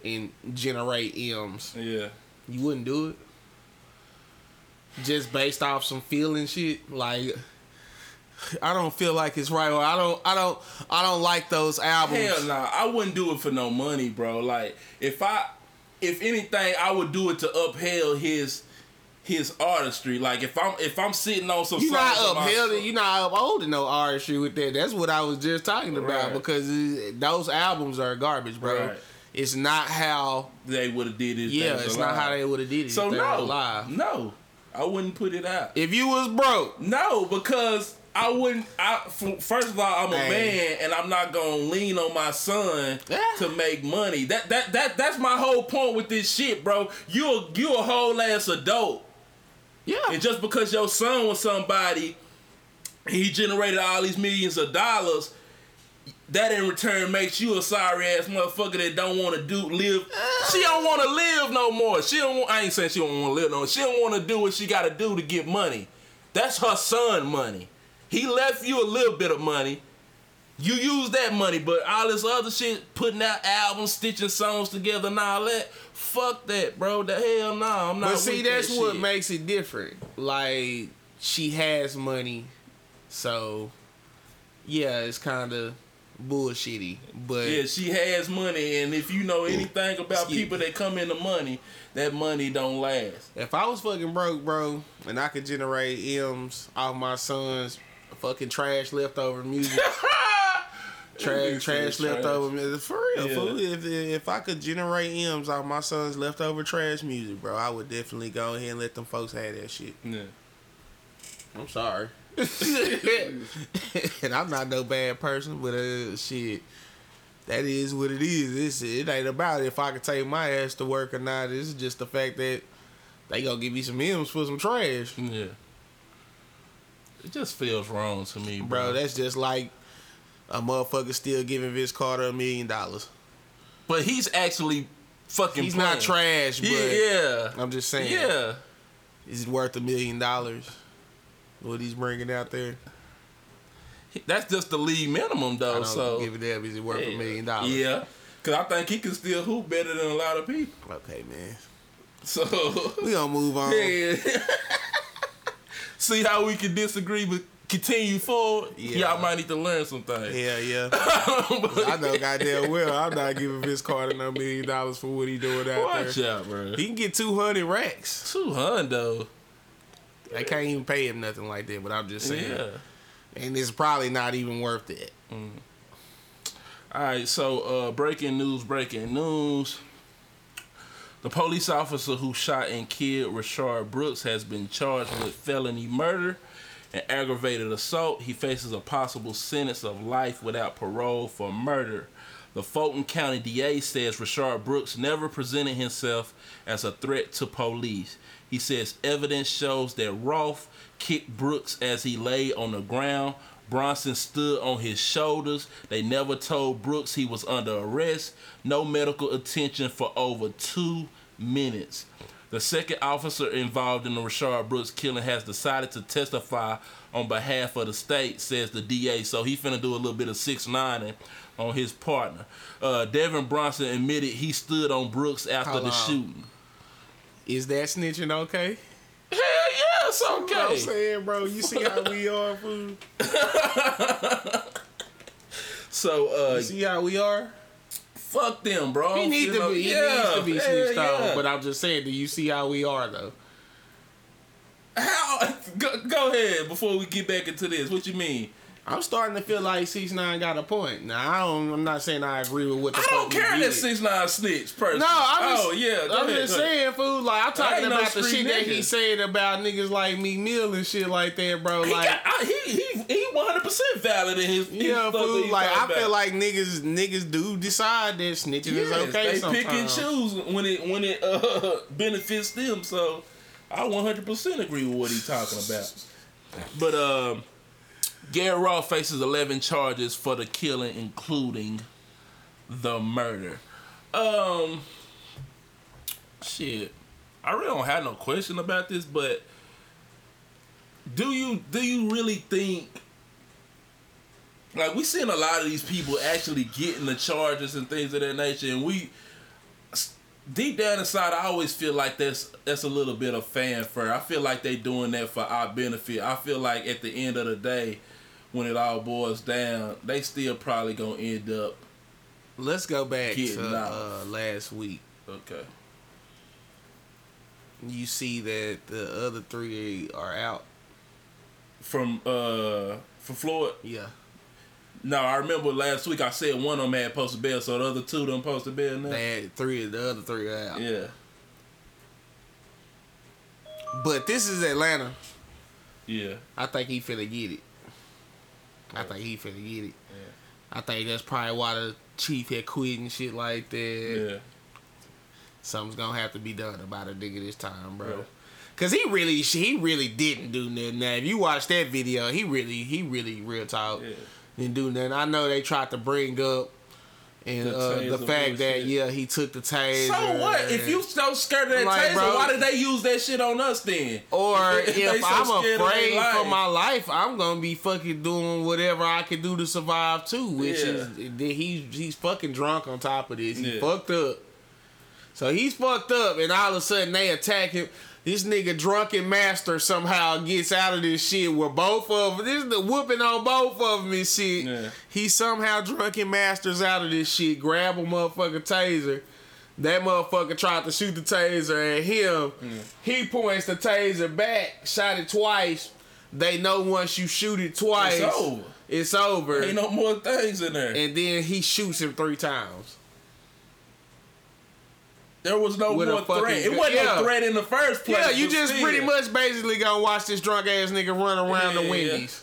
E: and generate M's,
C: yeah.
E: you wouldn't do it. Just based off some feeling shit, like I don't feel like it's right. Or I don't, I don't, I don't like those albums.
C: Hell nah, I wouldn't do it for no money, bro. Like if I, if anything, I would do it to upheld his his artistry. Like if I'm if I'm sitting on some
E: you're not
C: songs of my-
E: upheld, you not upholding no artistry with that. That's what I was just talking about
C: Right.
E: because it- those albums are garbage, bro.
C: Right.
E: It's not how.
C: they would have did it.
E: Yeah, it's not how they would have did it.
C: So no,
E: alive.
C: no, I wouldn't put it out.
E: If you was broke,
C: No, because I wouldn't. I f- first of all, I'm a man, and I'm not gonna lean on my son
E: Yeah.
C: to make money. That that that that's my whole point with this shit, bro. You a you a whole ass adult,
E: yeah,
C: and just because your son was somebody, he generated all these millions of dollars. That in return makes you a sorry ass motherfucker that don't want to do live. She don't want to live no more. She don't. Want, I ain't saying she don't want to live no. more. She don't want to do what she got to do to get money. That's her son money. He left you a little bit of money. You use that money, but all this other shit, putting out albums, stitching songs together, and all that. Fuck that, bro. The hell no, I'm not.
E: but see, that's
C: that
E: what
C: shit.
E: makes it different. Like she has money, so yeah, it's kind of bullshitty. But
C: Yeah, she has money, and if you know anything about people that come into money, that money don't last.
E: If I was fucking broke, bro, and I could generate M's off my son's fucking trash leftover music, [LAUGHS] trash trash leftover music, for real,
C: Yeah.
E: fool. If if I could generate M's off my son's leftover trash music, bro, I would definitely go ahead and let them folks have that shit.
C: Yeah.
E: I'm sorry. [LAUGHS] [LAUGHS] and I'm not no bad person, but uh, shit, that is what it is. It's, it ain't about if I can take my ass to work or not. It's just the fact that they gonna give me some M's for some trash,
C: Yeah. It just feels wrong to me, bro.
E: bro. That's just like a motherfucker still giving Vince Carter a million dollars.
C: but he's actually fucking.
E: He's not trash, but
C: Yeah.
E: I'm just saying,
C: Yeah.
E: is it worth a million dollars? What he's bringing out there,
C: That's just the league minimum, though. So
E: give a damn. Is it worth a million dollars?
C: Yeah. Cause I think he can still hoop better than a lot of people.
E: Okay, man.
C: So
E: We gonna move [LAUGHS] on.
C: yeah. [LAUGHS] See how we can disagree, but continue forward.
E: Yeah.
C: Y'all might need to learn some things.
E: Yeah, [LAUGHS] yeah. I know goddamn well I'm not giving Vince Carter no million dollars for what he doing out
C: Watch
E: there.
C: Watch out, bro.
E: He can get two hundred racks.
C: Two hundred. though.
E: They can't even pay him nothing like that, but I'm just saying.
C: Yeah.
E: And it's probably not even worth it.
C: All right, so uh, breaking news, breaking news. The police officer who shot and killed Rayshard Brooks has been charged with felony murder and aggravated assault. He faces a possible sentence of life without parole for murder. The Fulton County DA says Rayshard Brooks never presented himself as a threat to police. He says evidence shows that Rolfe kicked Brooks as he lay on the ground. Brosnan stood on his shoulders. They never told Brooks he was under arrest. No medical attention for over two minutes. The second officer involved in the Rayshard Brooks killing has decided to testify on behalf of the state, says the DA. So he finna do a little bit of six nine on his partner. Uh, Devin Brosnan admitted he stood on Brooks after the shooting.
E: Is that snitching okay?
C: Hell yeah, it's
E: You know I'm
C: okay.
E: saying, bro. You see how we [LAUGHS] are, fool?
C: So uh,
E: You see how we are?
C: Fuck them, bro.
E: He needs to
C: know,
E: be. He
C: yeah,
E: needs to be snitched
C: yeah.
E: on. But I'm just saying, do you see how we are though? How? [LAUGHS]
C: go ahead before we get back into this. What you mean?
E: I'm starting to feel like six nine got a point. Now I don't. I'm not saying I agree with what the
C: I
E: fuck
C: don't care that six nine snitch person.
E: No, I'm oh, just,
C: oh yeah. Go
E: I'm
C: ahead,
E: just
C: go
E: saying, fool. I'm talking
C: ain't no
E: about the shit that he said about niggas like Meek Mill and shit like that, bro.
C: He
E: Like,
C: got, I, he he he one hundred percent valid in his. his
E: yeah, fool. Like I feel like niggas niggas do decide that snitching is
C: Yes,
E: okay
C: they
E: sometimes.
C: pick and choose when it when it uh, [LAUGHS] benefits them. So I one hundred percent agree with what he's talking about. But um, Garrett Rolfe faces eleven charges for the killing, including the murder. Um, shit, I really don't have no question about this, but do you do you really think? Like we seeing a lot of these people actually getting the charges and things of that nature, and we deep down inside, I always feel like that's that's a little bit of fanfare. I feel like they doing that for our benefit. I feel like at the end of the day, when it all boils down, they still probably gonna end up
E: Let's go back to uh, last week.
C: okay.
E: You see that the other three are out.
C: From uh from Floyd.
E: Yeah.
C: No, I remember last week I said one of them had posted bail, so the other two done posted bail now.
E: They had three of the other three are out.
C: Yeah,
E: But this is Atlanta.
C: yeah,
E: I think he finna get it. I think he finna get it. Yeah. I think that's probably why the chief had quit and shit like that.
C: yeah.
E: Something's gonna have to be done about a nigga this time, bro.
C: Right.
E: Cause he really, he really didn't do nothing. Now, if you watch that video, he really, he really, real talk,
C: Yeah.
E: didn't do nothing. I know they tried to bring up and
C: The
E: uh, the fact that
C: bullshit.
E: yeah, he took the taser.
C: So what? If you so scared of that
E: Like,
C: taser,
E: bro-
C: why did they use that shit on us then?
E: Or [LAUGHS]
C: If
E: if
C: so
E: I'm afraid for my life, I'm gonna be fucking doing whatever I can do to survive too. Which
C: Yeah.
E: is he's he's fucking drunk on top of this. He
C: Yeah.
E: fucked up. So he's fucked up, and all of a sudden they attack him. This nigga drunken master somehow gets out of this shit where both of this is the whooping on both of them and shit.
C: Yeah.
E: He somehow drunken masters out of this shit, grab a motherfucking taser. That motherfucker tried to shoot the taser at him. He points the taser back, shot it twice. They know once you shoot it twice,
C: It's over.
E: It's over.
C: Ain't no more things in there.
E: and then he shoots him three times.
C: There was no more threat. It wasn't
E: yeah.
C: no threat in the first place.
E: Yeah, you just
C: still.
E: pretty much basically gonna watch this drunk ass nigga run around the
C: Yeah.
E: Wendy's.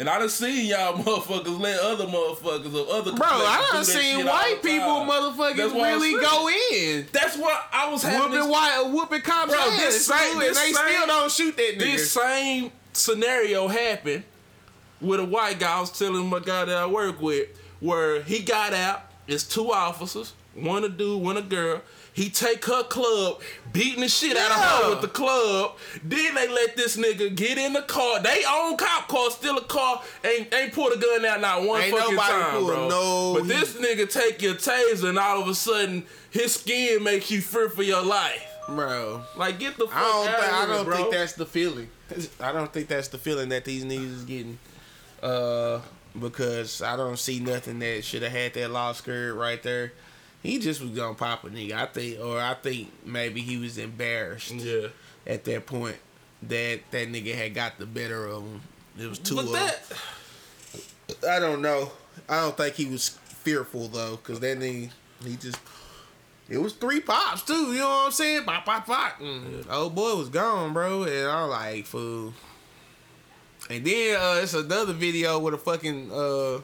C: And I done seen y'all [LAUGHS] motherfuckers let other motherfuckers of other
E: Bro, I done seen white people motherfuckers
C: That's what I'm
E: really go in.
C: That's what I was having.
E: Whooping
C: This,
E: white whooping cops
C: Bro, this same-
E: and
C: this
E: they
C: same-
E: still don't shoot that nigga.
C: this same scenario happened with a white guy. I was telling my guy that I work with, where he got out. It's two officers, one a dude, one a girl. He take her club, beating the shit out of her with the club. Then they let this nigga get in the car. They own cop car, steal a car, ain't ain't pull the gun out not one
E: Ain't
C: fucking
E: nobody
C: time, bro.
E: no-
C: but this nigga take your taser and all of a sudden his skin makes you fear for your life.
E: Bro.
C: Like get the fuck
E: I don't,
C: out
E: think, I
C: of here,
E: I
C: don't
E: think that's the feeling. [LAUGHS] I don't think that's the feeling that these niggas is getting. Uh, because I don't see nothing that should have had that law skirt right there. He just was gonna pop a nigga. I think, or I think maybe he was embarrassed
C: yeah.
E: at that point that that nigga had got the better of him. It was two
C: But
E: of
C: that
E: them. I don't know. I don't think he was fearful though, because that nigga he just. It was three pops too, you know what I'm saying? Pop, pop, pop. And Old boy was gone, bro. And I'm like, fool. And then uh, it's another video with a fucking uh,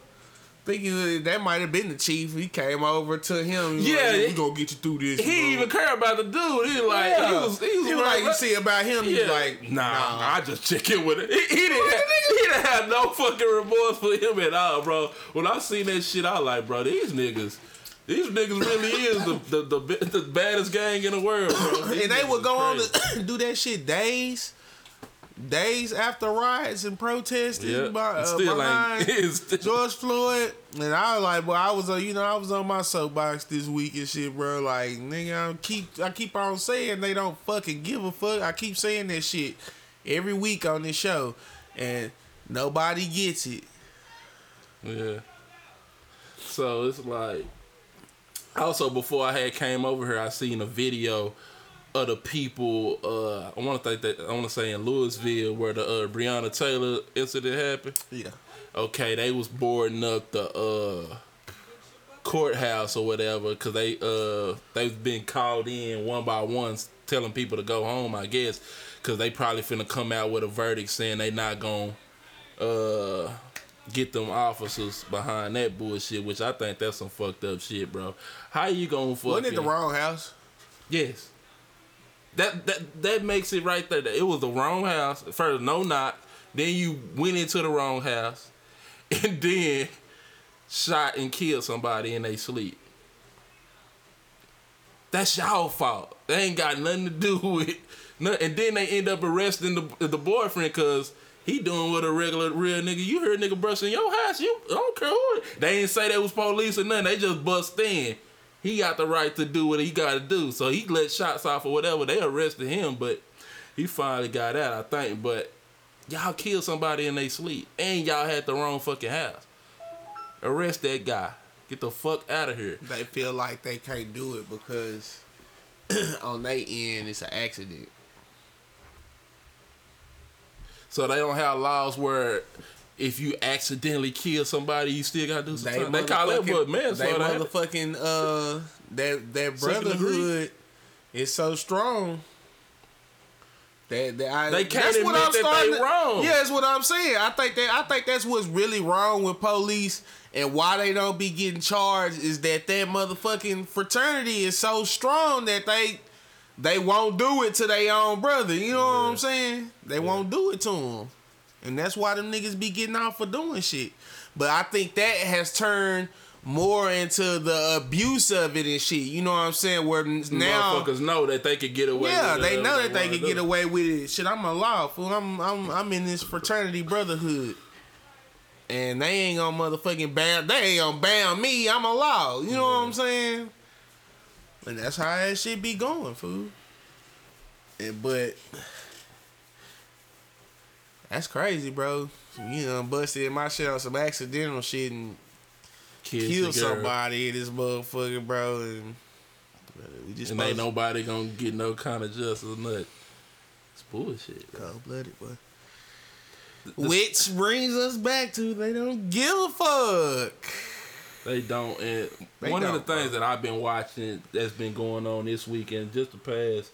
E: thinking that might have been the chief. He came over to him.
C: Yeah,
E: like,
C: it-
E: we gonna get you through this.
C: he didn't
E: bro."
C: even care about the dude. He like
E: Yeah.
C: he was he was,
E: He was like, you see about him.
C: Yeah.
E: was like,
C: nah,
E: nah.
C: I just check in with it. He, he [LAUGHS] didn't have, he didn't have no fucking remorse for him at all, bro. When I seen that shit, I like, bro, these niggas. These niggas really is the the, the, the baddest gang in the world, bro. [LAUGHS] These
E: and they would go on to [COUGHS] do that shit days, days after riots and protesting
C: yeah,
E: by, uh,
C: still
E: behind [LAUGHS]
C: still-
E: George Floyd. And I was like, well, I was, uh, you know, I was on my soapbox this week and shit, bro. Like, nigga, I keep, I keep on saying they don't fucking give a fuck. I keep saying that shit every week on this show, and nobody gets it.
C: Yeah. So it's like also before I had came over here, I seen a video of the people. Uh, I want to think that I want to say in Louisville where the uh, Breonna Taylor incident happened.
E: Yeah.
C: Okay, they was boarding up the uh, courthouse or whatever because they uh they've been called in one by one telling people to go home. I guess because they probably finna come out with a verdict saying they not gonna uh get them officers behind that bullshit. Which I think that's some fucked up shit, bro. How you gonna fucking
E: Wasn't it the wrong house?
C: Yes. That that that makes it right there. It was the wrong house. First, no knock. Then you went into the wrong house, [LAUGHS] and then shot and killed somebody in their sleep. That's y'all fault. They ain't got nothing to do [LAUGHS] with. No, and then they end up arresting the the boyfriend because he doing what a regular real nigga. You heard nigga bust in your house. You I don't care who. They ain't say they was police or nothing. They just bust in. He got the right to do what he got to do. So he let shots off or whatever. They arrested him, but he finally got out, I think. But y'all killed somebody in their sleep, and y'all had the wrong fucking house. Arrest that guy. Get the fuck out of here.
E: They feel like they can't do it because [CLEARS THROAT] on their end it's an accident.
C: So they don't have laws where if you accidentally kill somebody, you still gotta do something. They, call that what
E: They
C: manslaughter.
E: motherfucking uh that that brotherhood is so strong. That, that I,
C: They can't
E: that's what I'm
C: that
E: starting
C: they wrong.
E: Yeah, that's what I'm saying. I think that I think that's what's really wrong with police and why they don't be getting charged is that that motherfucking fraternity is so strong that they they won't do it to their own brother. You know what I'm saying? They won't do it to him. And that's why them niggas be getting out for doing shit. But I think that has turned more into the abuse of it and shit. You know what I'm saying? Where now,
C: Motherfuckers know that they could get away.
E: yeah,
C: with
E: they know that they can
C: do.
E: get away with it. Shit, I'm a law fool. I'm I'm I'm in this fraternity brotherhood. And they ain't gonna motherfucking ban they ain't gonna ban me. I'm a law. You know what I'm saying? And that's how that shit be going, fool. And but that's crazy, bro. You know, busted my shit on some accidental shit and
C: Kids
E: kill somebody in this motherfucker, bro. And we just
C: and ain't nobody gonna get no kind of justice or nothing. It's bullshit.
E: Cold blooded, boy. Which brings us back to they don't give a fuck.
C: They don't. And
E: They
C: one of
E: don't,
C: the things that I've been watching that's been going on this weekend, just the past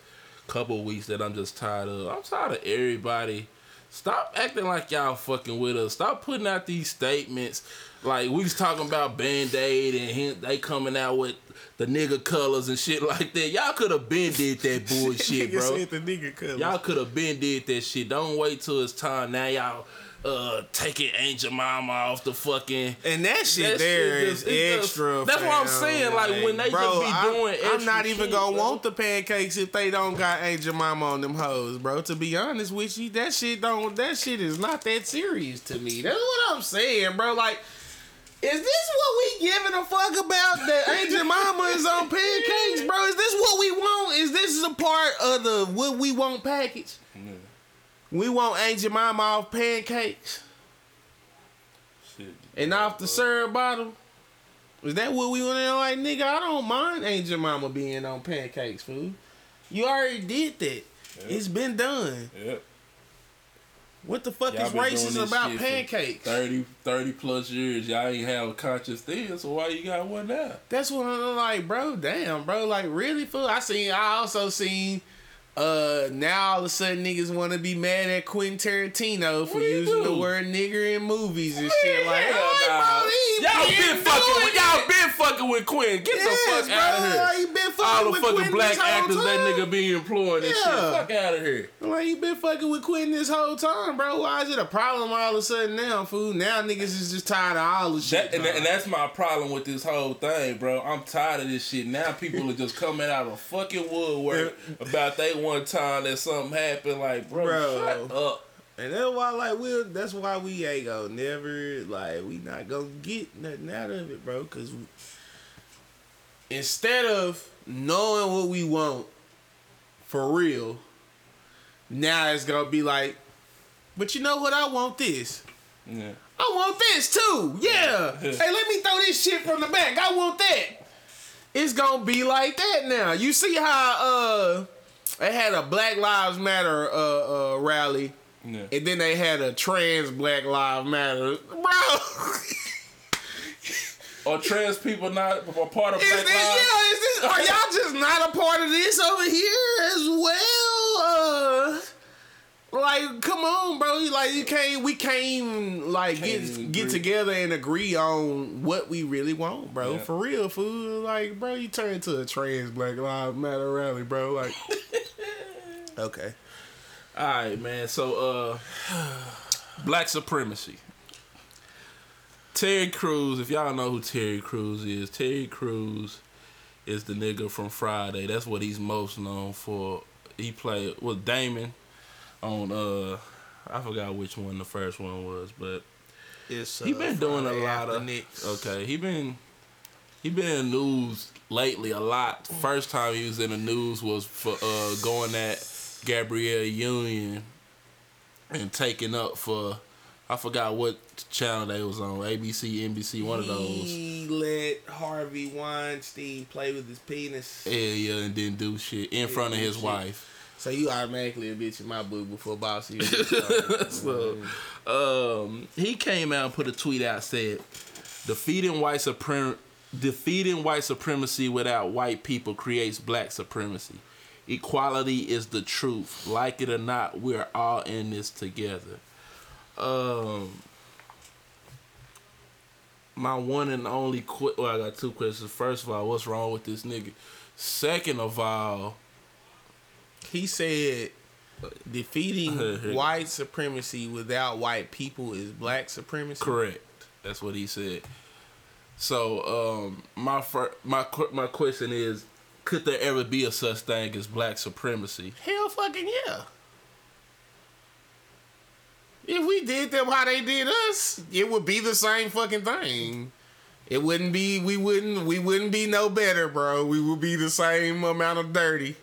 C: couple of weeks that I'm just tired of. I'm tired of everybody. Stop acting like y'all fucking with us. Stop putting out these statements. Like we was talking about Band Aid and him, they coming out with the nigga colors and shit [LAUGHS] like that. Y'all could have been did that [LAUGHS] bullshit, bro.
E: said the nigga colors.
C: Y'all could have been did that shit. Don't wait till it's time. Now y'all uh taking Aunt Jemima off the fucking
E: and that shit
C: that
E: there
C: shit
E: is
C: just- it just-
E: extra.
C: that's what I'm saying, like, when they just be
E: I'm-
C: doing
E: I'm, not even
C: shit,
E: gonna
C: bro.
E: want the pancakes if they don't got Aunt Jemima on them hoes, bro. To be honest with you, that shit don't. That shit is not that serious to me. That's what I'm saying, bro. Like. Is this what we giving a fuck about? That Aunt Jemima is on [LAUGHS] pancakes, bro. Is this what we want? Is this a part of the what we want package? We want Aunt Jemima off pancakes
C: shit.
E: and off the syrup bottle. Is that what we want to like, nigga? I don't mind Aunt Jemima being on pancakes, food. You already did that. It's been done.
C: Yep.
E: What the fuck
C: Y'all
E: is racist about pancakes?
C: 30, 30 plus years. Y'all ain't have a conscious thing, so why you got one now?
E: That's what I'm like, bro. Damn, bro. Like, really, fool. I seen. I also seen. Uh, now all of a sudden niggas want to be mad at Quentin Tarantino for using the word nigger in movies and shit. Like,
C: Hell
E: hey,
C: nah.
E: bro, he
C: y'all
E: been
C: been fucking with y'all been fucking with Quinn. Get
E: Yes,
C: the fuck out of here.
E: Like, you been fucking
C: All the
E: with
C: fucking
E: Quentin
C: black
E: this
C: actors that
E: time.
C: nigga be employing and shit. Fuck out of here.
E: Like you been fucking with Quentin this whole time, bro. Why is it a problem all of a sudden now, fool? Now niggas is just tired of all shit.
C: That, and,
E: bro.
C: and that's my problem with this whole thing, bro. I'm tired of this shit. Now people are just coming out of fucking woodwork [LAUGHS] about they one time that something happened. Like, bro,
E: Bro.
C: shut up.
E: And that's why, like, we that's why we ain't gonna never, like, we not gonna get nothing out of it, bro. Cause we, instead of knowing what we want for real, now it's gonna be like, but you know what? I want this.
C: Yeah.
E: I want this too. Yeah. hey, let me throw this shit from the back. I want that. It's gonna be like that now. You see how uh they had a Black Lives Matter uh, uh, rally,
C: Yeah.
E: and then they had a trans Black Lives Matter, bro.
C: Or trans people not a part of
E: Is
C: Black
E: this,
C: Lives?
E: yeah, is this, are y'all [LAUGHS] just not a part of this over here as well? Uh, like, come on, bro. You Like, you can't. We can't even like
C: Can't
E: get get
C: agree.
E: together and agree on what we really want, bro.
C: Yeah.
E: For real, fool. Like, bro, you turn into a trans Black Lives Matter rally, bro. Like, [LAUGHS] okay.
C: All right, man. So, uh, [SIGHS] black supremacy. Terry Crews. If y'all know who Terry Crews is, Terry Crews is the nigga from Friday. That's what he's most known for. He played with Damon on uh, I forgot which one the first one was, but
E: It's
C: he been doing a lot of
E: Knicks.
C: okay. He been he been in news lately a lot. First time he was in the news was for uh, going at Gabrielle Union and taking up for I forgot what channel they was on ABC, NBC, one of those.
E: He let Harvey Weinstein play with his penis.
C: Yeah, yeah, and didn't do shit in front of his
E: shit.
C: wife.
E: So you automatically a bitch in my book before bossy. [LAUGHS]
C: So, um, he came out and put a tweet out said, "Defeating white suprem- defeating white supremacy without white people creates black supremacy. Equality is the truth. Like it or not, we're all in this together." Um, my one and only qu- well, I got two questions. First of all, what's wrong with this nigga? Second of all,
E: he said defeating [LAUGHS] white supremacy without white people is black supremacy.
C: Correct. That's what he said. So, um, my fir- my qu- my question is, could there ever be a such thing as black supremacy?
E: Hell fucking yeah. If we did them how they did us, it would be the same fucking thing. It wouldn't be we wouldn't we wouldn't be no better, bro. We would be the same amount of dirty.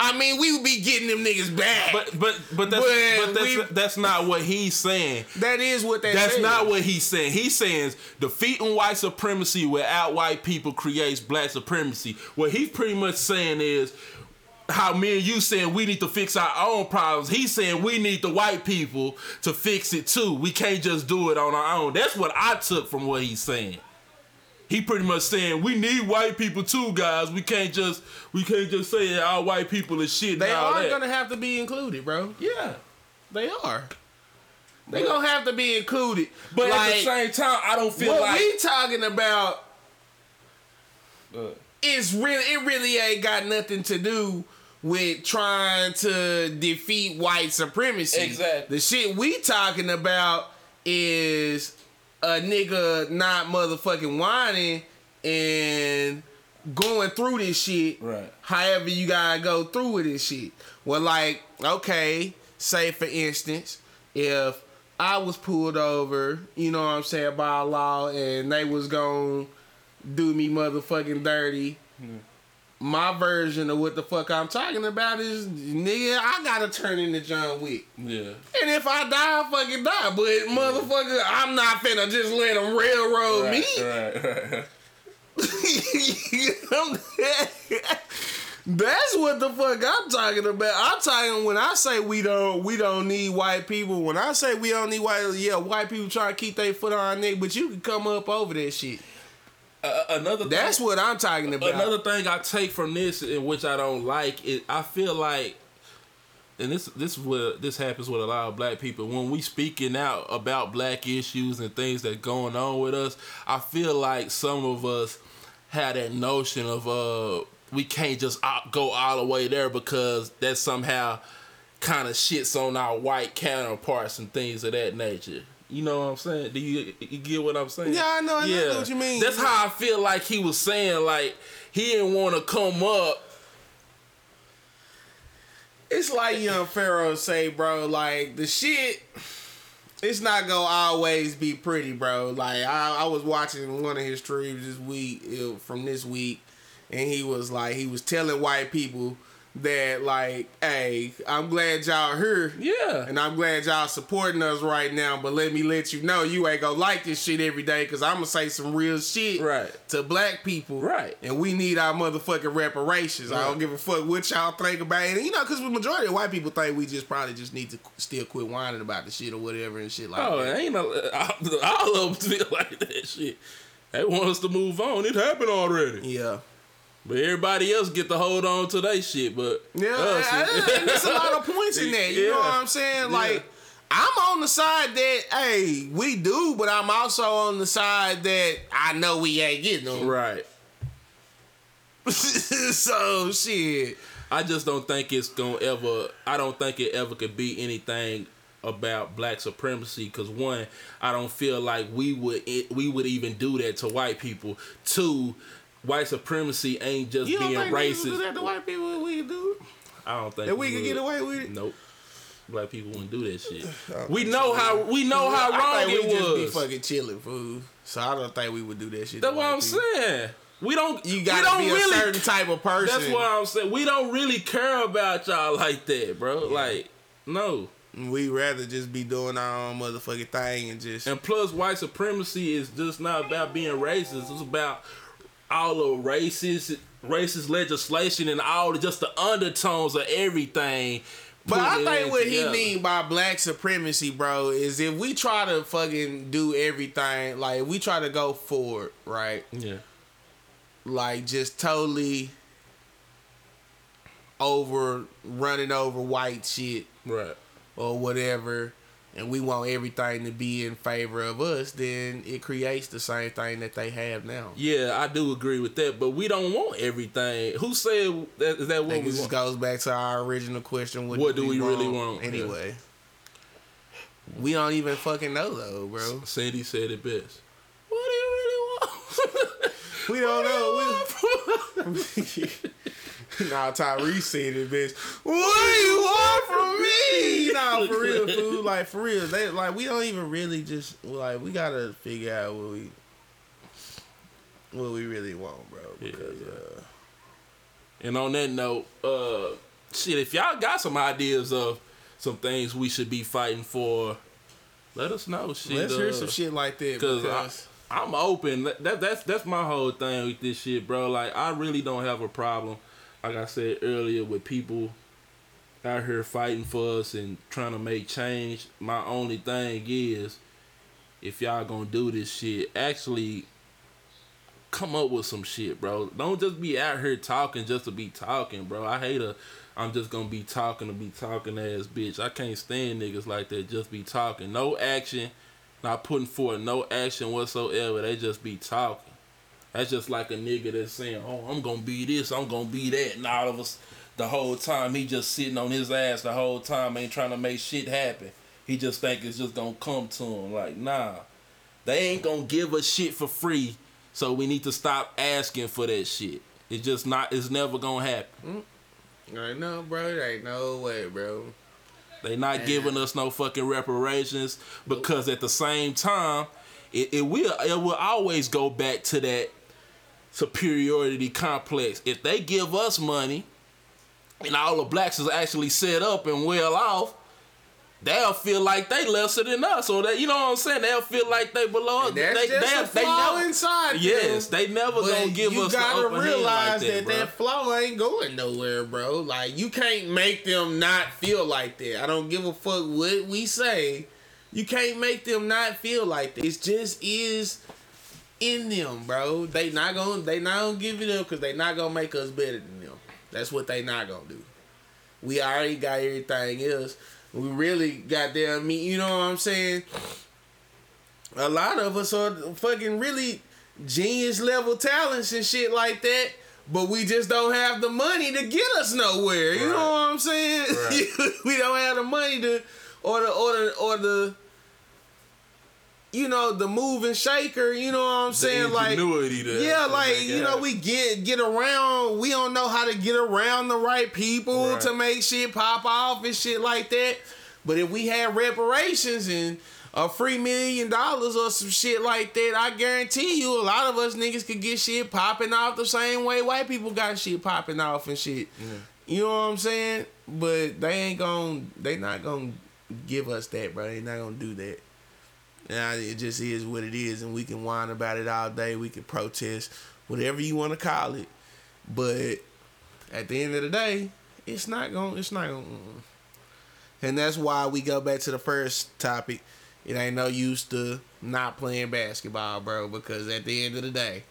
E: I mean, we would be getting them niggas back.
C: But but but that's
E: But
C: but that's,
E: we-
C: that's not what he's saying.
E: that is what they
C: That's not what he's saying. He's saying defeating white supremacy without white people creates black supremacy. What he's pretty much saying is how me and you saying we need to fix our own problems. He's saying we need the white people to fix it too. We can't just do it on our own. That's what I took from what he's saying. He pretty much saying we need white people too, guys. We can't just we can't just say all white people is shit.
E: They are
C: that.
E: gonna have to be included, bro.
C: yeah.
E: They are. They gonna have to be included.
C: But
E: like,
C: at the same time, I don't feel
E: what
C: like
E: we talking about
C: Uh,
E: it's really it really ain't got nothing to do with trying to defeat white supremacy.
C: Exactly.
E: The shit we talking about is a nigga not motherfucking whining and going through this shit.
C: Right.
E: However you gotta go through with this shit. Well, like, okay, say for instance, if I was pulled over, you know what I'm saying, by law, and they was gonna do me motherfucking dirty. Hmm. My version of what the fuck I'm talking about is, nigga, I gotta turn into John Wick.
C: yeah.
E: And if I die, I fucking die. But motherfucker, I'm not finna just let them railroad me.
C: Right, right, right. [LAUGHS]
E: That's what the fuck I'm talking about. I'm talking when I say we don't we don't need white people. When I say we don't need white, yeah, white people try to keep their foot on our neck, but you can come up over that shit.
C: Uh, another thing,
E: That's what I'm talking about.
C: another thing I take from this, in which I don't like, is I feel like, and this this is what this happens with a lot of black people when we speaking out about black issues and things that going on with us. I feel like some of us had that notion of uh we can't just go all the way there because that somehow kind of shits on our white counterparts and things of that nature. You know what I'm saying? Do you, you get what I'm saying?
E: Yeah, I know- I know what you mean.
C: That's how I feel like he was saying. Like he didn't want to come up.
E: It's like young Pharaoh say, bro, like the shit. It's not gonna always be pretty, bro. Like I, I was watching one of his streams this week uh, from this week, and he was like, he was telling white people that like, hey, I'm glad y'all here.
C: Yeah.
E: And I'm glad y'all supporting us right now, but let me let you know you ain't gonna like this shit every day because I'm gonna say some real shit
C: Right.
E: to black people.
C: Right.
E: And we need our motherfucking reparations. I don't give a fuck what y'all think about it. And, you know, because the majority of white people think we just probably just need to still quit whining about the shit or whatever and shit like
C: Oh,
E: that.
C: it ain't no, all, [LAUGHS] all of them feel like that shit. They want us to move on. It happened already.
E: Yeah.
C: But everybody else get to hold on to their shit. But
E: Yeah,
C: us,
E: I- I- there's a lot of points in [LAUGHS] that. You know what I'm saying?
C: Yeah.
E: Like, I'm on the side that, hey, we do, but I'm also on the side that I know we ain't getting them.
C: right. [LAUGHS]
E: so, shit.
C: I just don't think it's gonna ever. I don't think it ever could be anything about black supremacy. Because one, I don't feel like we would it, we would even do that to white people. Two, white supremacy ain't just
E: You don't
C: being
E: think niggas do
C: racist.
E: that to white people? We do?
C: I don't think
E: That we could get away with it?
C: Nope. Black people wouldn't do that shit. [SIGHS] We know how we know how
E: I
C: wrong
E: think
C: it
E: we just be fucking chilling, fool. So I don't think we would do that shit. to
C: That's what
E: white
C: I'm
E: people.
C: saying. We don't.
E: You gotta
C: don't
E: be a certain type of person.
C: That's what I'm saying. We don't really care about y'all like that, bro. Like, no.
E: we rather just be doing our own motherfucking thing and just.
C: And plus, white supremacy is just not about being racist. It's about all the racist, racist legislation and all the, just the undertones of everything.
E: But I think what
C: together.
E: he mean by black supremacy, bro, is if we try to fucking do everything, like if we try to go forward, right?
C: Yeah.
E: Like just totally over running over white shit
C: Right.
E: or whatever, and we want everything to be in favor of us, then it creates the same thing that they have now.
C: Yeah, I do agree with that, but we don't want everything. Who said that? Is that what we
E: it just
C: want?
E: goes back to our original question: What,
C: What do we really want?
E: Anyway, we don't even fucking know though, bro.
C: Sandy said it best. What do you really want? [LAUGHS]
E: We don't know. We... [LAUGHS] [LAUGHS] [LAUGHS] nah, Tyrese said it bitch. What do you want from me? Nah, for real, fool. Like for real, they like we don't even really just like we gotta figure out what we what we really want, bro. Because uh,
C: And on that note, uh, shit, if y'all got some ideas of some things we should be fighting for, let us know. Shit,
E: let's hear
C: uh,
E: some shit like that.
C: Cause I, I'm open. That that's that's my whole thing with this shit, bro. Like I really don't have a problem, like I said earlier, with people out here fighting for us and trying to make change. My only thing is, if y'all gonna do this shit, actually come up with some shit, bro. Don't just be out here talking just to be talking, bro. I hate a I'm just gonna be talking to be talking ass bitch. I can't stand niggas like that. Just be talking. No action. Not putting forth no action whatsoever. They just be talking. That's just like a nigga that's saying, "Oh, I'm gonna be this. I'm gonna be that," and all of us the whole time he just sitting on his ass the whole time, ain't trying to make shit happen. He just think it's just gonna come to him. Like, nah, they ain't gonna give us shit for free. So we need to stop asking for that shit. It's just not. It's never gonna happen. Mm.
E: ain't no, bro. There ain't no way, bro.
C: They not giving us no fucking reparations because at the same time, it, it will it will always go back to that superiority complex. If they give us money and all the blacks is actually set up and well off, they'll feel like they lesser than us. Or that you know what I'm saying? They'll feel like they below us. They, they,
E: flaw
C: never,
E: inside them.
C: Yes, they never gonna give
E: you
C: us the
E: gotta realize
C: like that,
E: that that flow ain't going nowhere, bro. Like you can't make them not feel like that. I don't give a fuck what we say. You can't make them not feel like that. It just is in them, bro. They not gonna they not gonna give it up because they not gonna make us better than them. That's what they not gonna do. We already got everything else. We really got there. Me, you know what I'm saying? A lot of us are fucking really genius level talents and shit like that. But we just don't have the money to get us nowhere. You know what I'm saying?
C: Right. [LAUGHS]
E: we don't have the money to or the or the or the you know, the moving shaker, you know what I'm saying? Like Yeah, like you know, we get get around, we don't know how to get around the right people
C: Right.
E: to make shit pop off and shit like that. But if we had reparations and a free million dollars or some shit like that, I guarantee you a lot of us niggas could get shit popping off the same way white people got shit popping off and shit. You know what I'm saying? But they ain't gonna, they not gonna give us that, bro. They not gonna do that. Now it just is what it is, and we can whine about it all day. We can protest, whatever you want to call it. But at the end of the day, it's not going. It's not going. And that's why we go back to the first topic. It ain't no use to not playing basketball, bro. Because at the end of the day,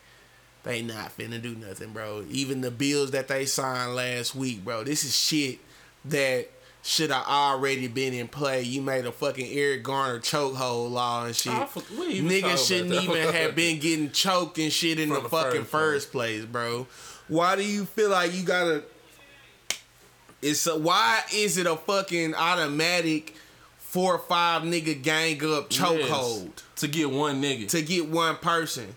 E: they not finna do nothing, bro. Even the bills that they signed last week, bro. This is shit that should have already been in play. You made a fucking Eric Garner chokehold law and shit.
C: I fuck- we even talked about
E: Niggas shouldn't even [LAUGHS] have been getting choked and shit in the,
C: the
E: fucking
C: first
E: first place, bro. Why do you feel like you gotta? It's a, why is it a fucking automatic four or five nigga gang up chokehold?
C: Yes. to get one nigga.
E: to get one person.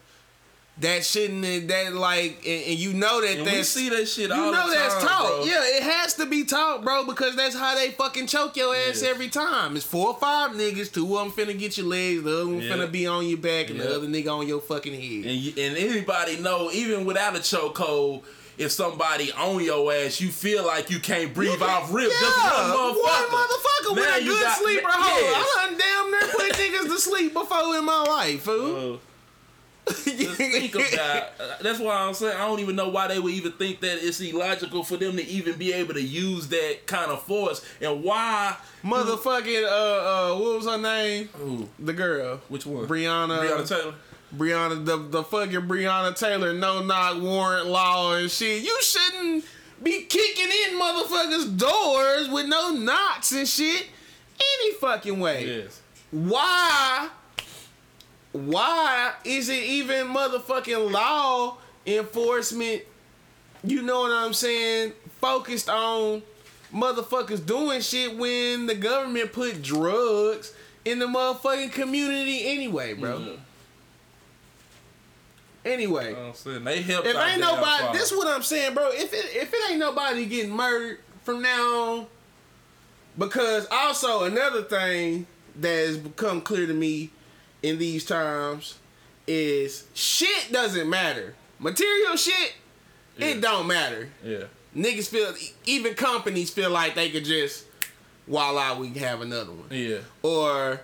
E: That shouldn't that like and, and you know that
C: and
E: that's
C: see that shit
E: you
C: all
E: know
C: the
E: that's
C: time,
E: taught.
C: bro.
E: Yeah, it has to be taught, bro, because that's how they fucking choke your ass every time. It's four or five niggas, two of them finna get your legs, the other one
C: Yeah.
E: finna be on your back, and
C: Yeah.
E: the other nigga on your fucking head.
C: And you, and anybody know, even without a chokehold, if somebody on your ass, you feel like you can't breathe off rip. just
E: Yeah,
C: one motherfucker.
E: one motherfucker with
C: Now
E: a
C: you
E: good
C: got-
E: sleeper
C: Yes.
E: I done damn near put niggas to sleep before in my life, fool.
C: Uh, just think of that. That's why I'm saying I don't even know why they would even think that it's illogical for them to even be able to use that kind of force, and why
E: Motherfucking uh uh what was her name? The girl.
C: which one?
E: Brianna
C: Breonna Taylor.
E: Breonna, the, the fucking Brianna Taylor no knock warrant law and shit. You shouldn't be kicking in motherfuckers' doors with no knocks and shit any fucking way.
C: Yes.
E: Why? Why is it even motherfucking law enforcement? You know what I'm saying? Focused on motherfuckers doing shit when the government put drugs in the motherfucking community anyway, bro.
C: Mhm.
E: Anyway,
C: I'm saying they helped.
E: if ain't nobody, this is what I'm saying, bro. If it if it ain't nobody getting murdered from now on, because also another thing that has become clear to me in these times is shit doesn't matter. Material shit,
C: Yeah.
E: it don't matter.
C: Yeah.
E: Niggas feel, even companies feel like they could just, voila, we can have another one
C: Yeah.
E: or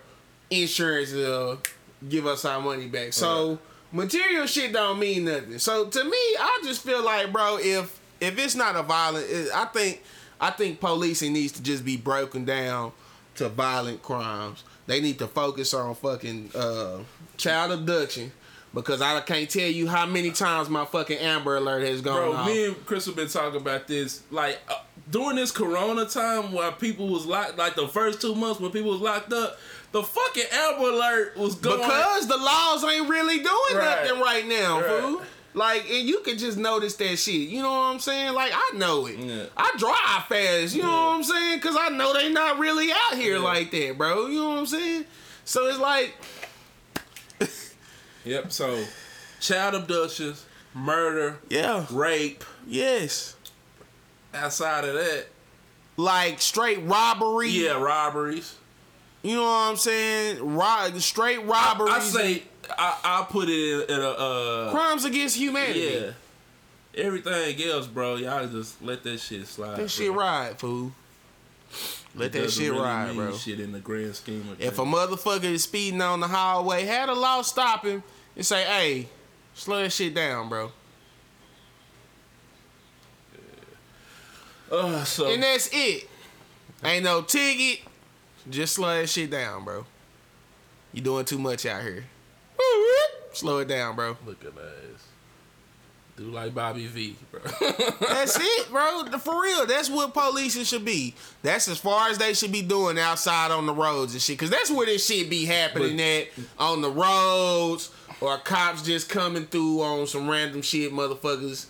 E: insurance will give us our money back. So material shit don't mean nothing. So to me, I just feel like, bro, if if it's not a violent, it- I think I think policing needs to just be broken down to violent crimes. They need to focus on fucking uh, child abduction. Because I can't tell you how many times my fucking Amber Alert has gone
C: Bro,
E: off.
C: me and Chris have been talking about this. Like uh, during this Corona time, where people was locked, like the first two months when people was locked up, the fucking Amber Alert was going.
E: Because the laws ain't really doing
C: Right.
E: nothing right now,
C: Right.
E: fool. Like, and you can just notice that shit. You know what I'm saying? Like, I know it.
C: Yeah.
E: I drive fast. You know what I'm saying? Because I know they not really out here
C: Yeah.
E: like that, bro. You know what I'm saying? So it's like, [LAUGHS]
C: Yep. So, child abductions, murder,
E: yeah,
C: rape.
E: yes.
C: Outside of that,
E: Like straight robbery.
C: yeah, robberies.
E: You know what I'm saying? Ro- straight robbery.
C: I say I I put it in, in a uh
E: crimes against humanity.
C: yeah. Everything else, bro, y'all just let that shit slide.
E: That shit
C: bro.
E: ride, fool. Let
C: It
E: that shit
C: really
E: ride,
C: mean
E: bro.
C: Shit in the grand scheme of things.
E: If a motherfucker is speeding on the highway, had a law stop him and say, "Hey, slow that shit down, bro."
C: uh, so
E: And that's it. Ain't no ticket. Just slow that shit down, bro. You doing too much out here. [LAUGHS] Slow it down, bro.
C: look at that. Do like Bobby V, bro. [LAUGHS]
E: That's it, bro. For real, that's what policing should be. That's as far as they should be doing outside on the roads and shit. Cause that's where this shit be happening at on the roads or cops just coming through on some random shit, motherfuckers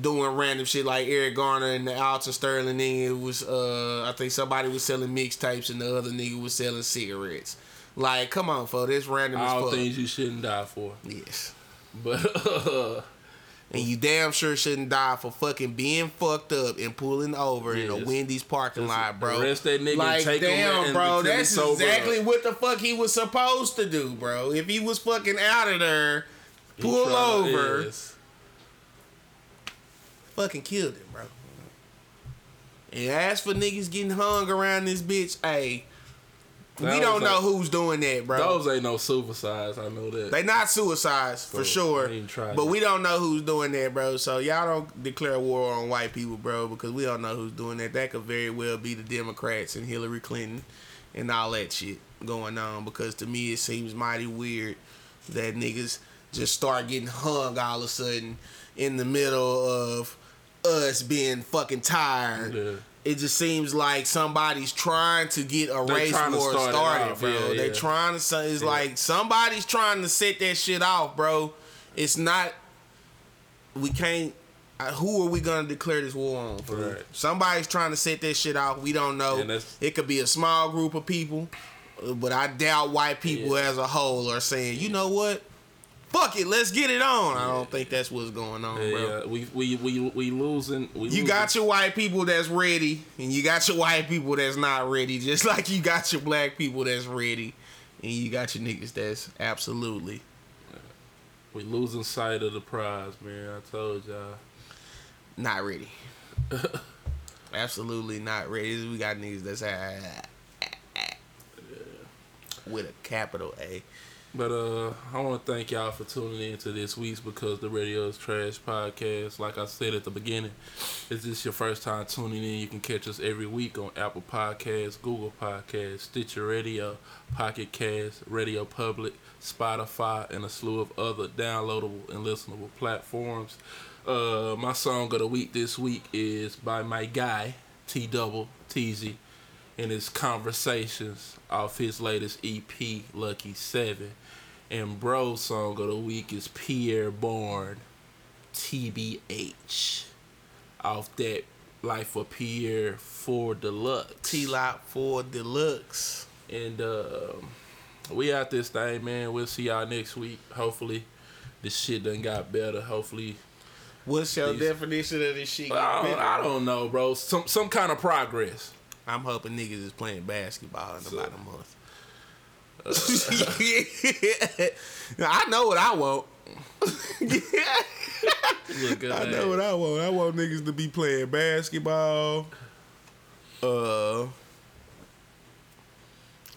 E: doing random shit like Eric Garner and the Alton Sterling nigga was uh I think somebody was selling mixtapes and the other nigga was selling cigarettes. Like, come on, fo, this random as
C: All
E: fuck.
C: things you shouldn't die for.
E: Yes.
C: But uh,
E: And you damn sure shouldn't die for fucking being fucked up and pulling over in a
C: Yes.
E: Wendy's parking lot, bro.
C: arrest that nigga and
E: like,
C: take
E: damn,
C: and
E: bro, that's exactly
C: up.
E: what the fuck he was supposed to do, bro. If he was fucking out of there, pull over,
C: yes.
E: fucking killed him, bro. And as for niggas getting hung around this bitch, hey, we don't know who's doing that, bro.
C: Those ain't no suicides. I know that.
E: They not suicides for
C: So,
E: sure, but
C: it.
E: we don't know who's doing that, bro. So y'all don't declare war on white people, bro, because we don't know who's doing that. That could very well be the Democrats and Hillary Clinton and all that shit going on. Because to me, it seems mighty weird that niggas just start getting hung all of a sudden in the middle of us being fucking tired.
C: Yeah.
E: It just seems like somebody's trying to get a
C: They
E: race war
C: start
E: started,
C: off,
E: bro.
C: yeah,
E: They
C: yeah.
E: trying to say it's like somebody's trying to set that shit off, bro. It's not. We can't. uh, Who are we gonna declare this war on? For
C: Right.
E: Somebody's trying to set that shit off. We don't know. It could be a small group of people, uh, but I doubt white people
C: Yeah.
E: as a whole are saying, you know what? Fuck it, let's get it on. I don't think that's what's going on, bro.
C: Yeah, we we we we losing. We
E: You got your white people that's ready, and you got your white people that's not ready. [LAUGHS] Just like you got your black people that's ready, and you got your niggas that's absolutely
C: we losing sight of the prize, man. I told y'all.
E: not ready. [LAUGHS] absolutely not ready. We got niggas that's [LAUGHS] ah, with a capital A.
C: But uh, I want to thank y'all for tuning in to this week's Because the Radio is Trash podcast. Like I said at the beginning, if this is your first time tuning in, you can catch us every week on Apple Podcasts, Google Podcasts, Stitcher Radio, Pocket Cast, Radio Public, Spotify, and a slew of other downloadable and listenable platforms. Uh, my song of the week this week is by my guy, T Double TZ in his conversations off his latest EP, Lucky Seven. And bro song of the week is Pi'erre Bourne, TBH, off that Life of Pi'erre 4 Deluxe.
E: T Lot for Deluxe.
C: And uh, we out this thing, man. We'll see y'all next week. Hopefully, this shit done got better. Hopefully,
E: What's your
C: These-
E: definition of this shit?
C: I don't. I don't know, bro. Some some kind of progress.
E: I'm hoping niggas is playing basketball in about a month. [LAUGHS] I know what I want.
C: Look
E: I know what I want. I want niggas to be playing basketball. Uh,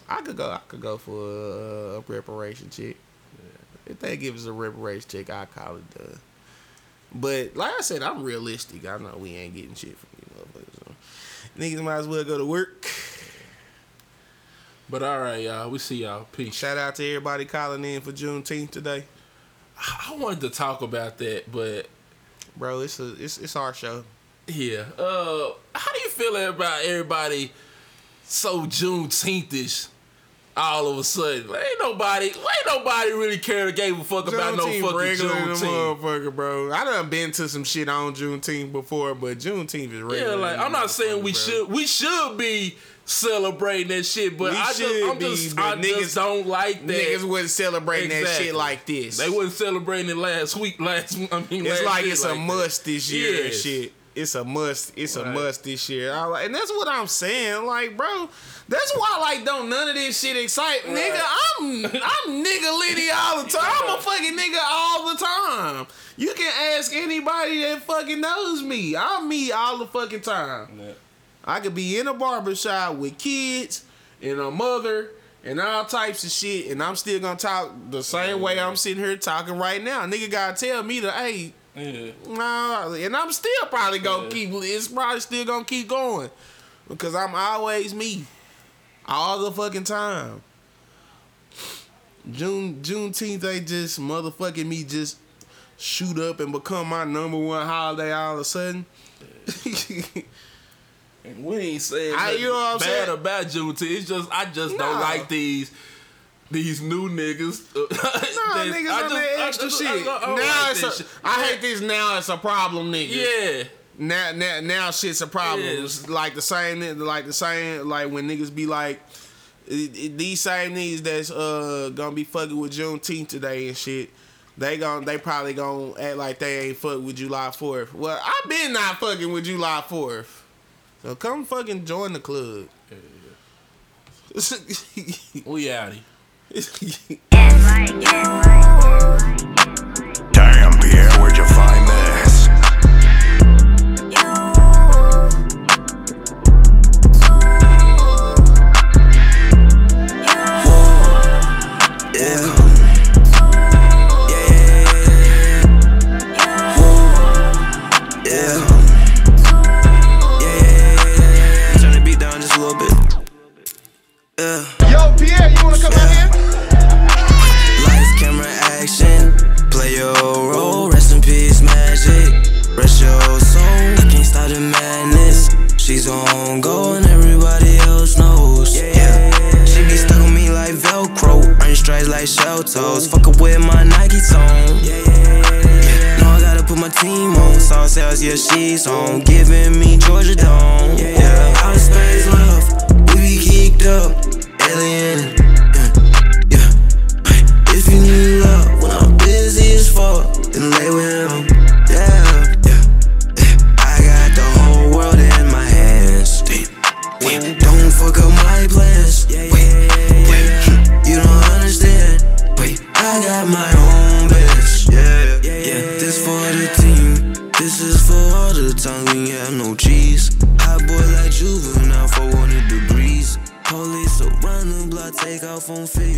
E: I could go. I could go for a, a reparation check. If they give us a reparation check, I call it done. But like I said, I'm realistic. I know we ain't getting shit from you motherfuckers. So. Niggas might as well go to work.
C: But all right, y'all. We see y'all. Peace.
E: Shout out to everybody calling in for Juneteenth today,
C: I wanted to talk about that, but
E: bro. It's a it's it's our show.
C: yeah. Uh, how do you feel about everybody so Juneteenth-ish all of a sudden? Ain't nobody, ain't nobody really care or gave a fuck about no fucking
E: regular
C: Juneteenth.
E: motherfucker, bro. I done been to some shit on Juneteenth before, but Juneteenth is regular.
C: Yeah, like I'm not saying we
E: bro.
C: should we should be celebrating that shit, but
E: We
C: I just I'm
E: be,
C: just I
E: niggas-
C: just don't like that.
E: Niggas wasn't celebrating that shit like this.
C: They wasn't celebrating it last week. Last I mean,
E: It's like
C: year
E: it's a
C: that.
E: must this year and
C: Yes.
E: shit. It's a must. It's a must this year. I like, and that's what I'm saying. Like, bro, that's why like don't none of this shit excite me. nigga. I'm I'm nigga litty all the time. I'm a fucking nigga all the time. You can ask anybody that fucking knows me. I'm me all the fucking time. I could be in a barbershop with kids and a mother and all types of shit, and I'm still gonna talk the same way I'm sitting here talking right now. Nigga gotta tell me to, hey,
C: Yeah.
E: nah, and I'm still probably gonna
C: Yeah.
E: keep. It's probably still gonna keep going because I'm always me, all the fucking time. June Juneteenth, they just motherfucking me just shoot up and become my number one holiday all of a sudden. [LAUGHS]
C: And we ain't saying
E: I- you know what I'm
C: bad
E: saying?
C: about Juneteenth. It's just I just don't like these these new niggas. [LAUGHS]
E: No, niggas
C: I
E: on that extra shit.
C: I I
E: now
C: like
E: it's
C: that
E: a. I hate this. Now it's a problem, nigga.
C: Yeah.
E: Now, now, now, shit's a problem.
C: Yeah.
E: It's like the same, like the same, like when niggas be like, these same niggas that's uh gonna be fucking with Juneteenth today and shit. They gon' they probably gonna act like they ain't fuck with July Fourth. Well, I been not fucking with July Fourth. So come fucking join the club. [LAUGHS]
C: We out
G: always on go and everybody else knows. Yeah, she be stuck on me like Velcro, earn stripes like shell toes. Fuck up with my Nike on. Yeah, no, I gotta put my team on. Saw sales, yeah, she's on. Giving me Georgia Dome. Yeah, out of space love, we be geeked up, alien. iPhone 6.